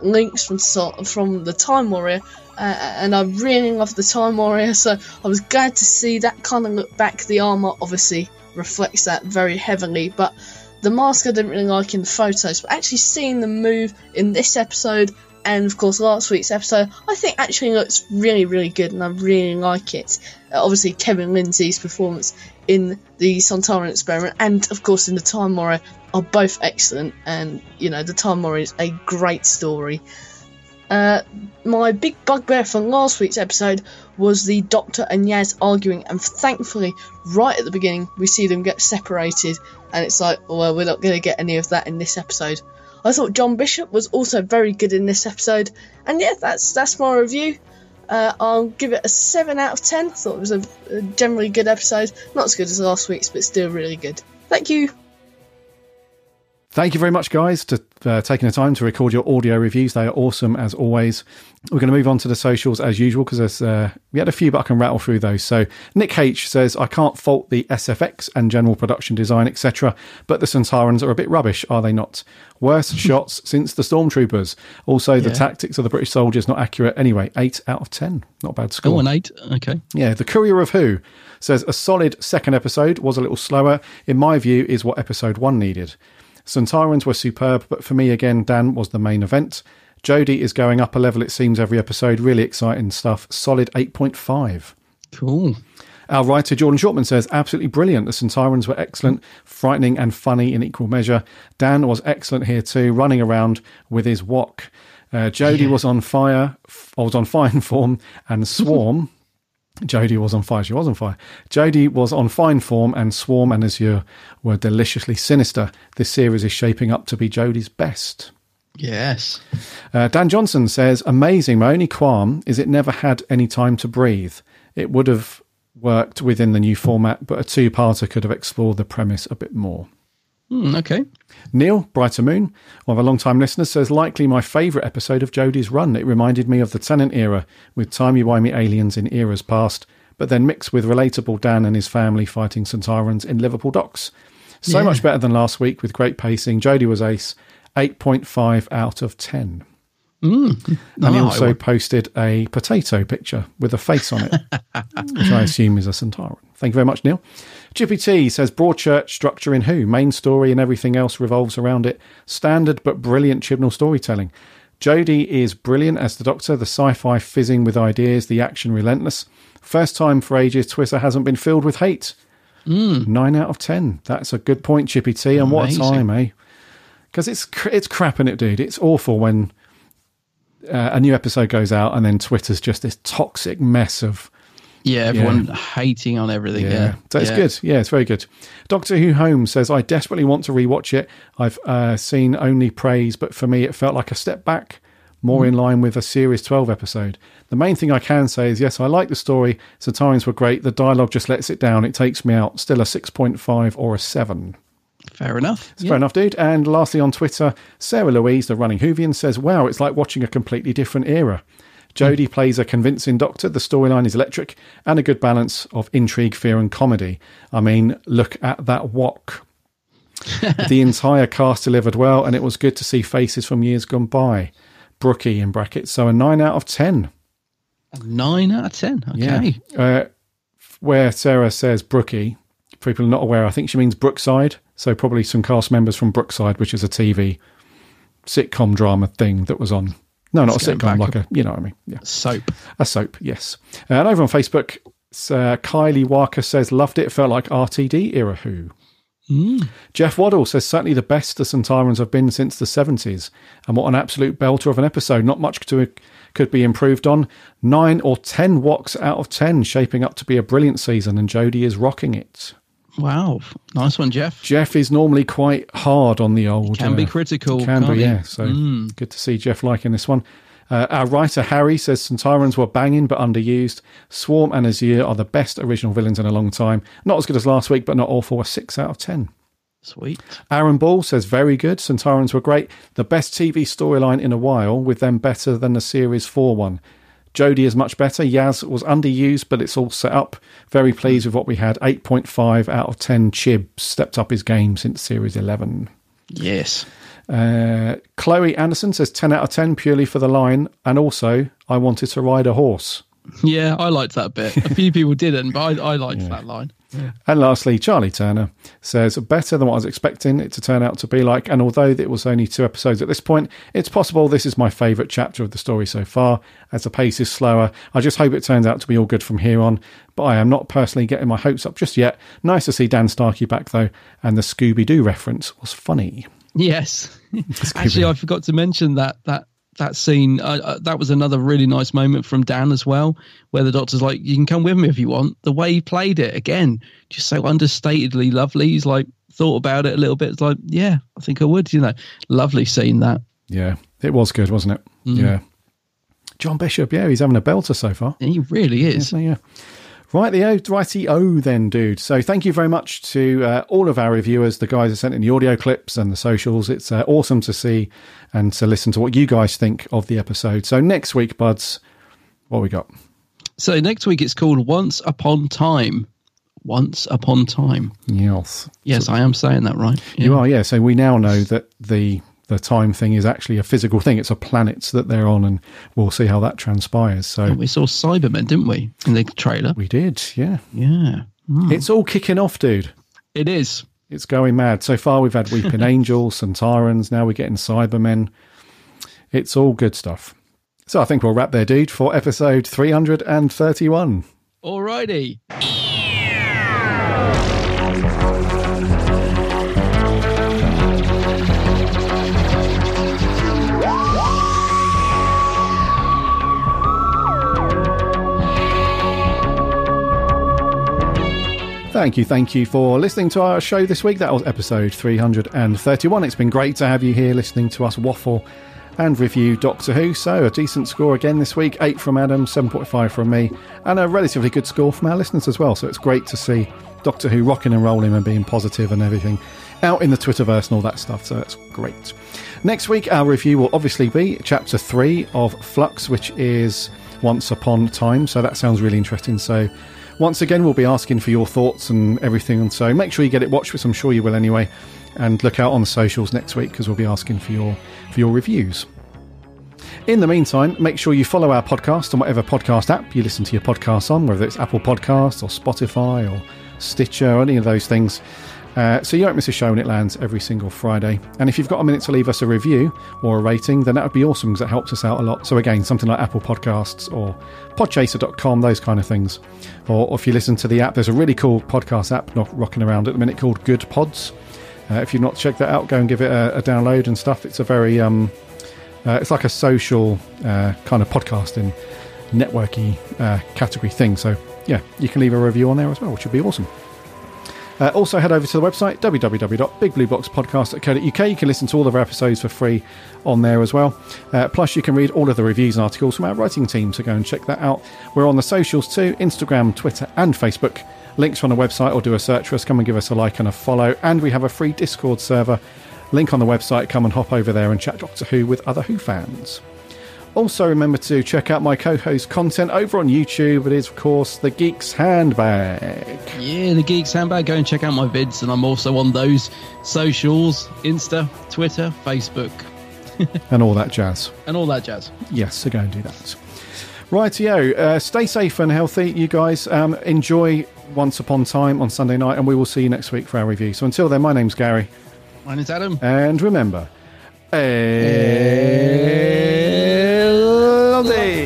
Linx from from the Time Warrior, uh, and I really love the Time Warrior, so I was glad to see that kind of look back. The armour obviously reflects that very heavily, but the mask I didn't really like in the photos, but actually seeing them move in this episode and of course last week's episode, I think actually looks really, really good, and I really like it. Uh, obviously, Kevin Lindsay's performance in the Sontaran experiment, and of course in the Time Warrior, are both excellent. And you know, the Time Warrior is a great story. Uh, my big bugbear from last week's episode was the Doctor and Yaz arguing, and thankfully, right at the beginning, we see them get separated, and it's like, well, we're not going to get any of that in this episode. I thought John Bishop was also very good in this episode, and yeah, that's that's my review. Uh, I'll give it a seven out of ten. I thought it was a, a generally good episode, not as good as last week's, but still really good. Thank you. Thank you very much, guys, to uh, taking the time to record your audio reviews. They are awesome as always. We're going to move on to the socials as usual because uh, we had a few, but I can rattle through those. So Nick H says, "I can't fault the SFX and general production design, etc., but the Sontarans are a bit rubbish, are they not? Worst shots since the Stormtroopers. Also, the Yeah. tactics of the British soldiers not accurate. Anyway, eight out of ten. Not a bad score. Oh, an eight. Okay. Yeah, the Courier of Who says a solid second episode was a little slower. In my view, is what episode one needed. Sontarans were superb, but for me again, Dan was the main event. Jodie is going up a level, it seems, every episode. Really exciting stuff. Solid 8.5. Cool. Our writer Jordan Shortman says, absolutely brilliant. The Sontarans were excellent, frightening and funny in equal measure. Dan was excellent here too, running around with his wok. Uh, Jodie was on fire, f- was on fine form, and Swarm. Jodie was on fire. She was on fire. Jodie was on fine form, and Swarm and Azure were deliciously sinister. This series is shaping up to be Jodie's best. Yes. Uh, Dan Johnson says, amazing. My only qualm is it never had any time to breathe. It would have worked within the new format, but a two parter could have explored the premise a bit more. Hmm, okay. Neil, Brighter Moon, one of our long-time listeners, says likely my favourite episode of Jodie's run. It reminded me of the Tennant era, with timey-wimey aliens in eras past, but then mixed with relatable Dan and his family fighting Sontarans in Liverpool docks. So Yeah. much better than last week with great pacing. Jodie was ace, 8.5 out of 10. Mm. And he also posted a potato picture with a face on it, which I assume is a Centaur. Thank you very much, Neil. Chippy T says Broadchurch structure in Who, main story and everything else revolves around it. Standard but brilliant Chibnall storytelling. Jodie is brilliant as the Doctor, the sci fi fizzing with ideas, the action relentless. First time for ages, Twitter hasn't been filled with hate. Nine out of ten. That's a good point, Chippy T. And what a time, eh? Because it's it's crap in it, dude. It's awful when uh, a new episode goes out and then Twitter's just this toxic mess of Yeah, everyone hating on everything. Yeah. so it's Yeah. good. Yeah, it's very good. Doctor Who Home says, I desperately want to rewatch it. I've uh, seen only praise, but for me, it felt like a step back, more Mm. in line with a Series 12 episode. The main thing I can say is, yes, I like the story. Sontarans were great. The dialogue just lets it down. It takes me out. Still a 6.5 or a 7. Fair enough. It's fair enough, dude. And lastly, on Twitter, Sarah Louise, the running Whovian, says, Wow, it's like watching a completely different era. Jodie plays a convincing doctor, the storyline is electric, and a good balance of intrigue, fear, and comedy. I mean, look at that wok. the entire cast delivered well, and it was good to see faces from years gone by. Brookie in brackets, so a 9 out of 10. Nine out of ten. Okay. Yeah. Uh, where Sarah says Brookie, people are not aware, I think she means Brookside. So probably some cast members from Brookside, which is a TV sitcom drama thing that was on. No, not It's a sitcom, like a, you know what I mean. Yeah. Soap. A soap, yes. And over on Facebook, uh, Kylie Walker says, loved it, felt like RTD era Who. Jeff Waddle says, certainly the best the Sontarans have been since the 70s. And what an absolute belter of an episode. Not much to could be improved on. Nine or ten walks out of ten, shaping up to be a brilliant season, and Jodie is rocking it. Wow, nice one, Jeff. Jeff is normally quite hard on the old. Can be critical, Can can't be, he? yeah. So Mm. good to see Jeff liking this one. Uh, our writer Harry says Sontarans were banging but underused. Swarm and Azure are the best original villains in a long time. Not as good as last week, but not awful. A six out of ten. Sweet. Aaron Ball says very good. Sontarans were great. The best TV storyline in a while, with them better than the series four one. Jodie is much better. Yaz was underused, but it's all set up. Very pleased with what we had. 8.5 out of 10. Chib stepped up his game since series 11. Yes. Uh, Chloe Anderson says 10 out of 10 purely for the line. And also, I wanted to ride a horse. Yeah, I liked that bit. A few people didn't, but I, I liked that line. And lastly, Charlie Turner says, better than what I was expecting it to turn out to be like. And although it was only two episodes at this point, it's possible this is my favourite chapter of the story so far, as the pace is slower. I just hope it turns out to be all good from here on. But I am not personally getting my hopes up just yet. Nice to see Dan Starkey back, though, and the Scooby Doo reference was funny. Yes. Actually, I forgot to mention that that that scene. Uh, uh, that was another really nice moment from Dan as well, where the doctor's like, "You can come with me if you want." The way he played it again, just so understatedly lovely. He's like thought about it a little bit. It's like, yeah, I think I would. You know, lovely scene that. Yeah, it was good, wasn't it? Mm. Yeah. John Bishop, yeah, he's having a belter so far. He really is. Yeah, yeah. Right, the O, righty O then, dude. So thank you very much to uh, all of our reviewers, the guys that sent in the audio clips and the socials. It's uh, awesome to see and to listen to what you guys think of the episode. So next week, buds, what we got? So next week it's called Once Upon Time. Once Upon Time. Yes. Yes, I am saying that right. You are, yeah. So we now know that the the time thing is actually a physical thing. It's a planet that they're on, and we'll see how that transpires. So And we saw Cybermen, didn't we, in the trailer? We did, yeah. Yeah. Hmm. It's all kicking off, dude. It is. It's going mad. So far, we've had Weeping Angels, Sontarans. Now we're getting Cybermen. It's all good stuff. So I think we'll wrap there, dude, for episode 331. Alrighty. Thank you, thank you for listening to our show this week. That was episode 331. It's been great to have you here listening to us waffle and review Doctor Who. So, a decent score again this week 8 from Adam, 7.5 from me, and a relatively good score from our listeners as well. So, it's great to see Doctor Who rocking and rolling and being positive and everything out in the Twitterverse and all that stuff. So, that's great. Next week, our review will obviously be chapter 3 of Flux, which is Once Upon Time. So, that sounds really interesting. So, once again, we'll be asking for your thoughts and everything, and so make sure you get it watched, which I'm sure you will anyway. And look out on the socials next week because we'll be asking for your for your reviews. In the meantime, make sure you follow our podcast on whatever podcast app you listen to your podcast on, whether it's Apple Podcasts or Spotify or Stitcher or any of those things. Uh, so you don't miss a show when it lands every single Friday. And if you've got a minute to leave us a review or a rating, then that would be awesome because that helps us out a lot. So again, something like Apple Podcasts or podchaser.com, those kind of things. Or, or if you listen to the app, there's a really cool podcast app not rocking around at the minute called Goodpods. Uh, if you've not checked that out, go and give it a, a download and stuff. It's a very, um, uh, it's like a social uh, kind of podcasting networky uh, category thing. So yeah, you can leave a review on there as well, which would be awesome. Uh, also, head over to the website www.bigblueboxpodcast.co.uk. You can listen to all of our episodes for free on there as well. Uh, plus, you can read all of the reviews and articles from our writing team, so go and check that out. We're on the socials too Instagram, Twitter, and Facebook. Links on the website or do a search for us. Come and give us a like and a follow. And we have a free Discord server. Link on the website. Come and hop over there and chat Doctor Who with other Who fans. Also, remember to check out my co host content over on YouTube. It is, of course, The Geek's Handbag. Yeah, the Geeks Handbag. Go and check out my vids, and I'm also on those socials Insta, Twitter, Facebook, and all that jazz. and all that jazz. Yes, so go and do that. Rightio. Uh, stay safe and healthy, you guys. Um, enjoy Once Upon Time on Sunday night, and we will see you next week for our review. So until then, my name's Gary. My name's Adam. And remember, eh, 样。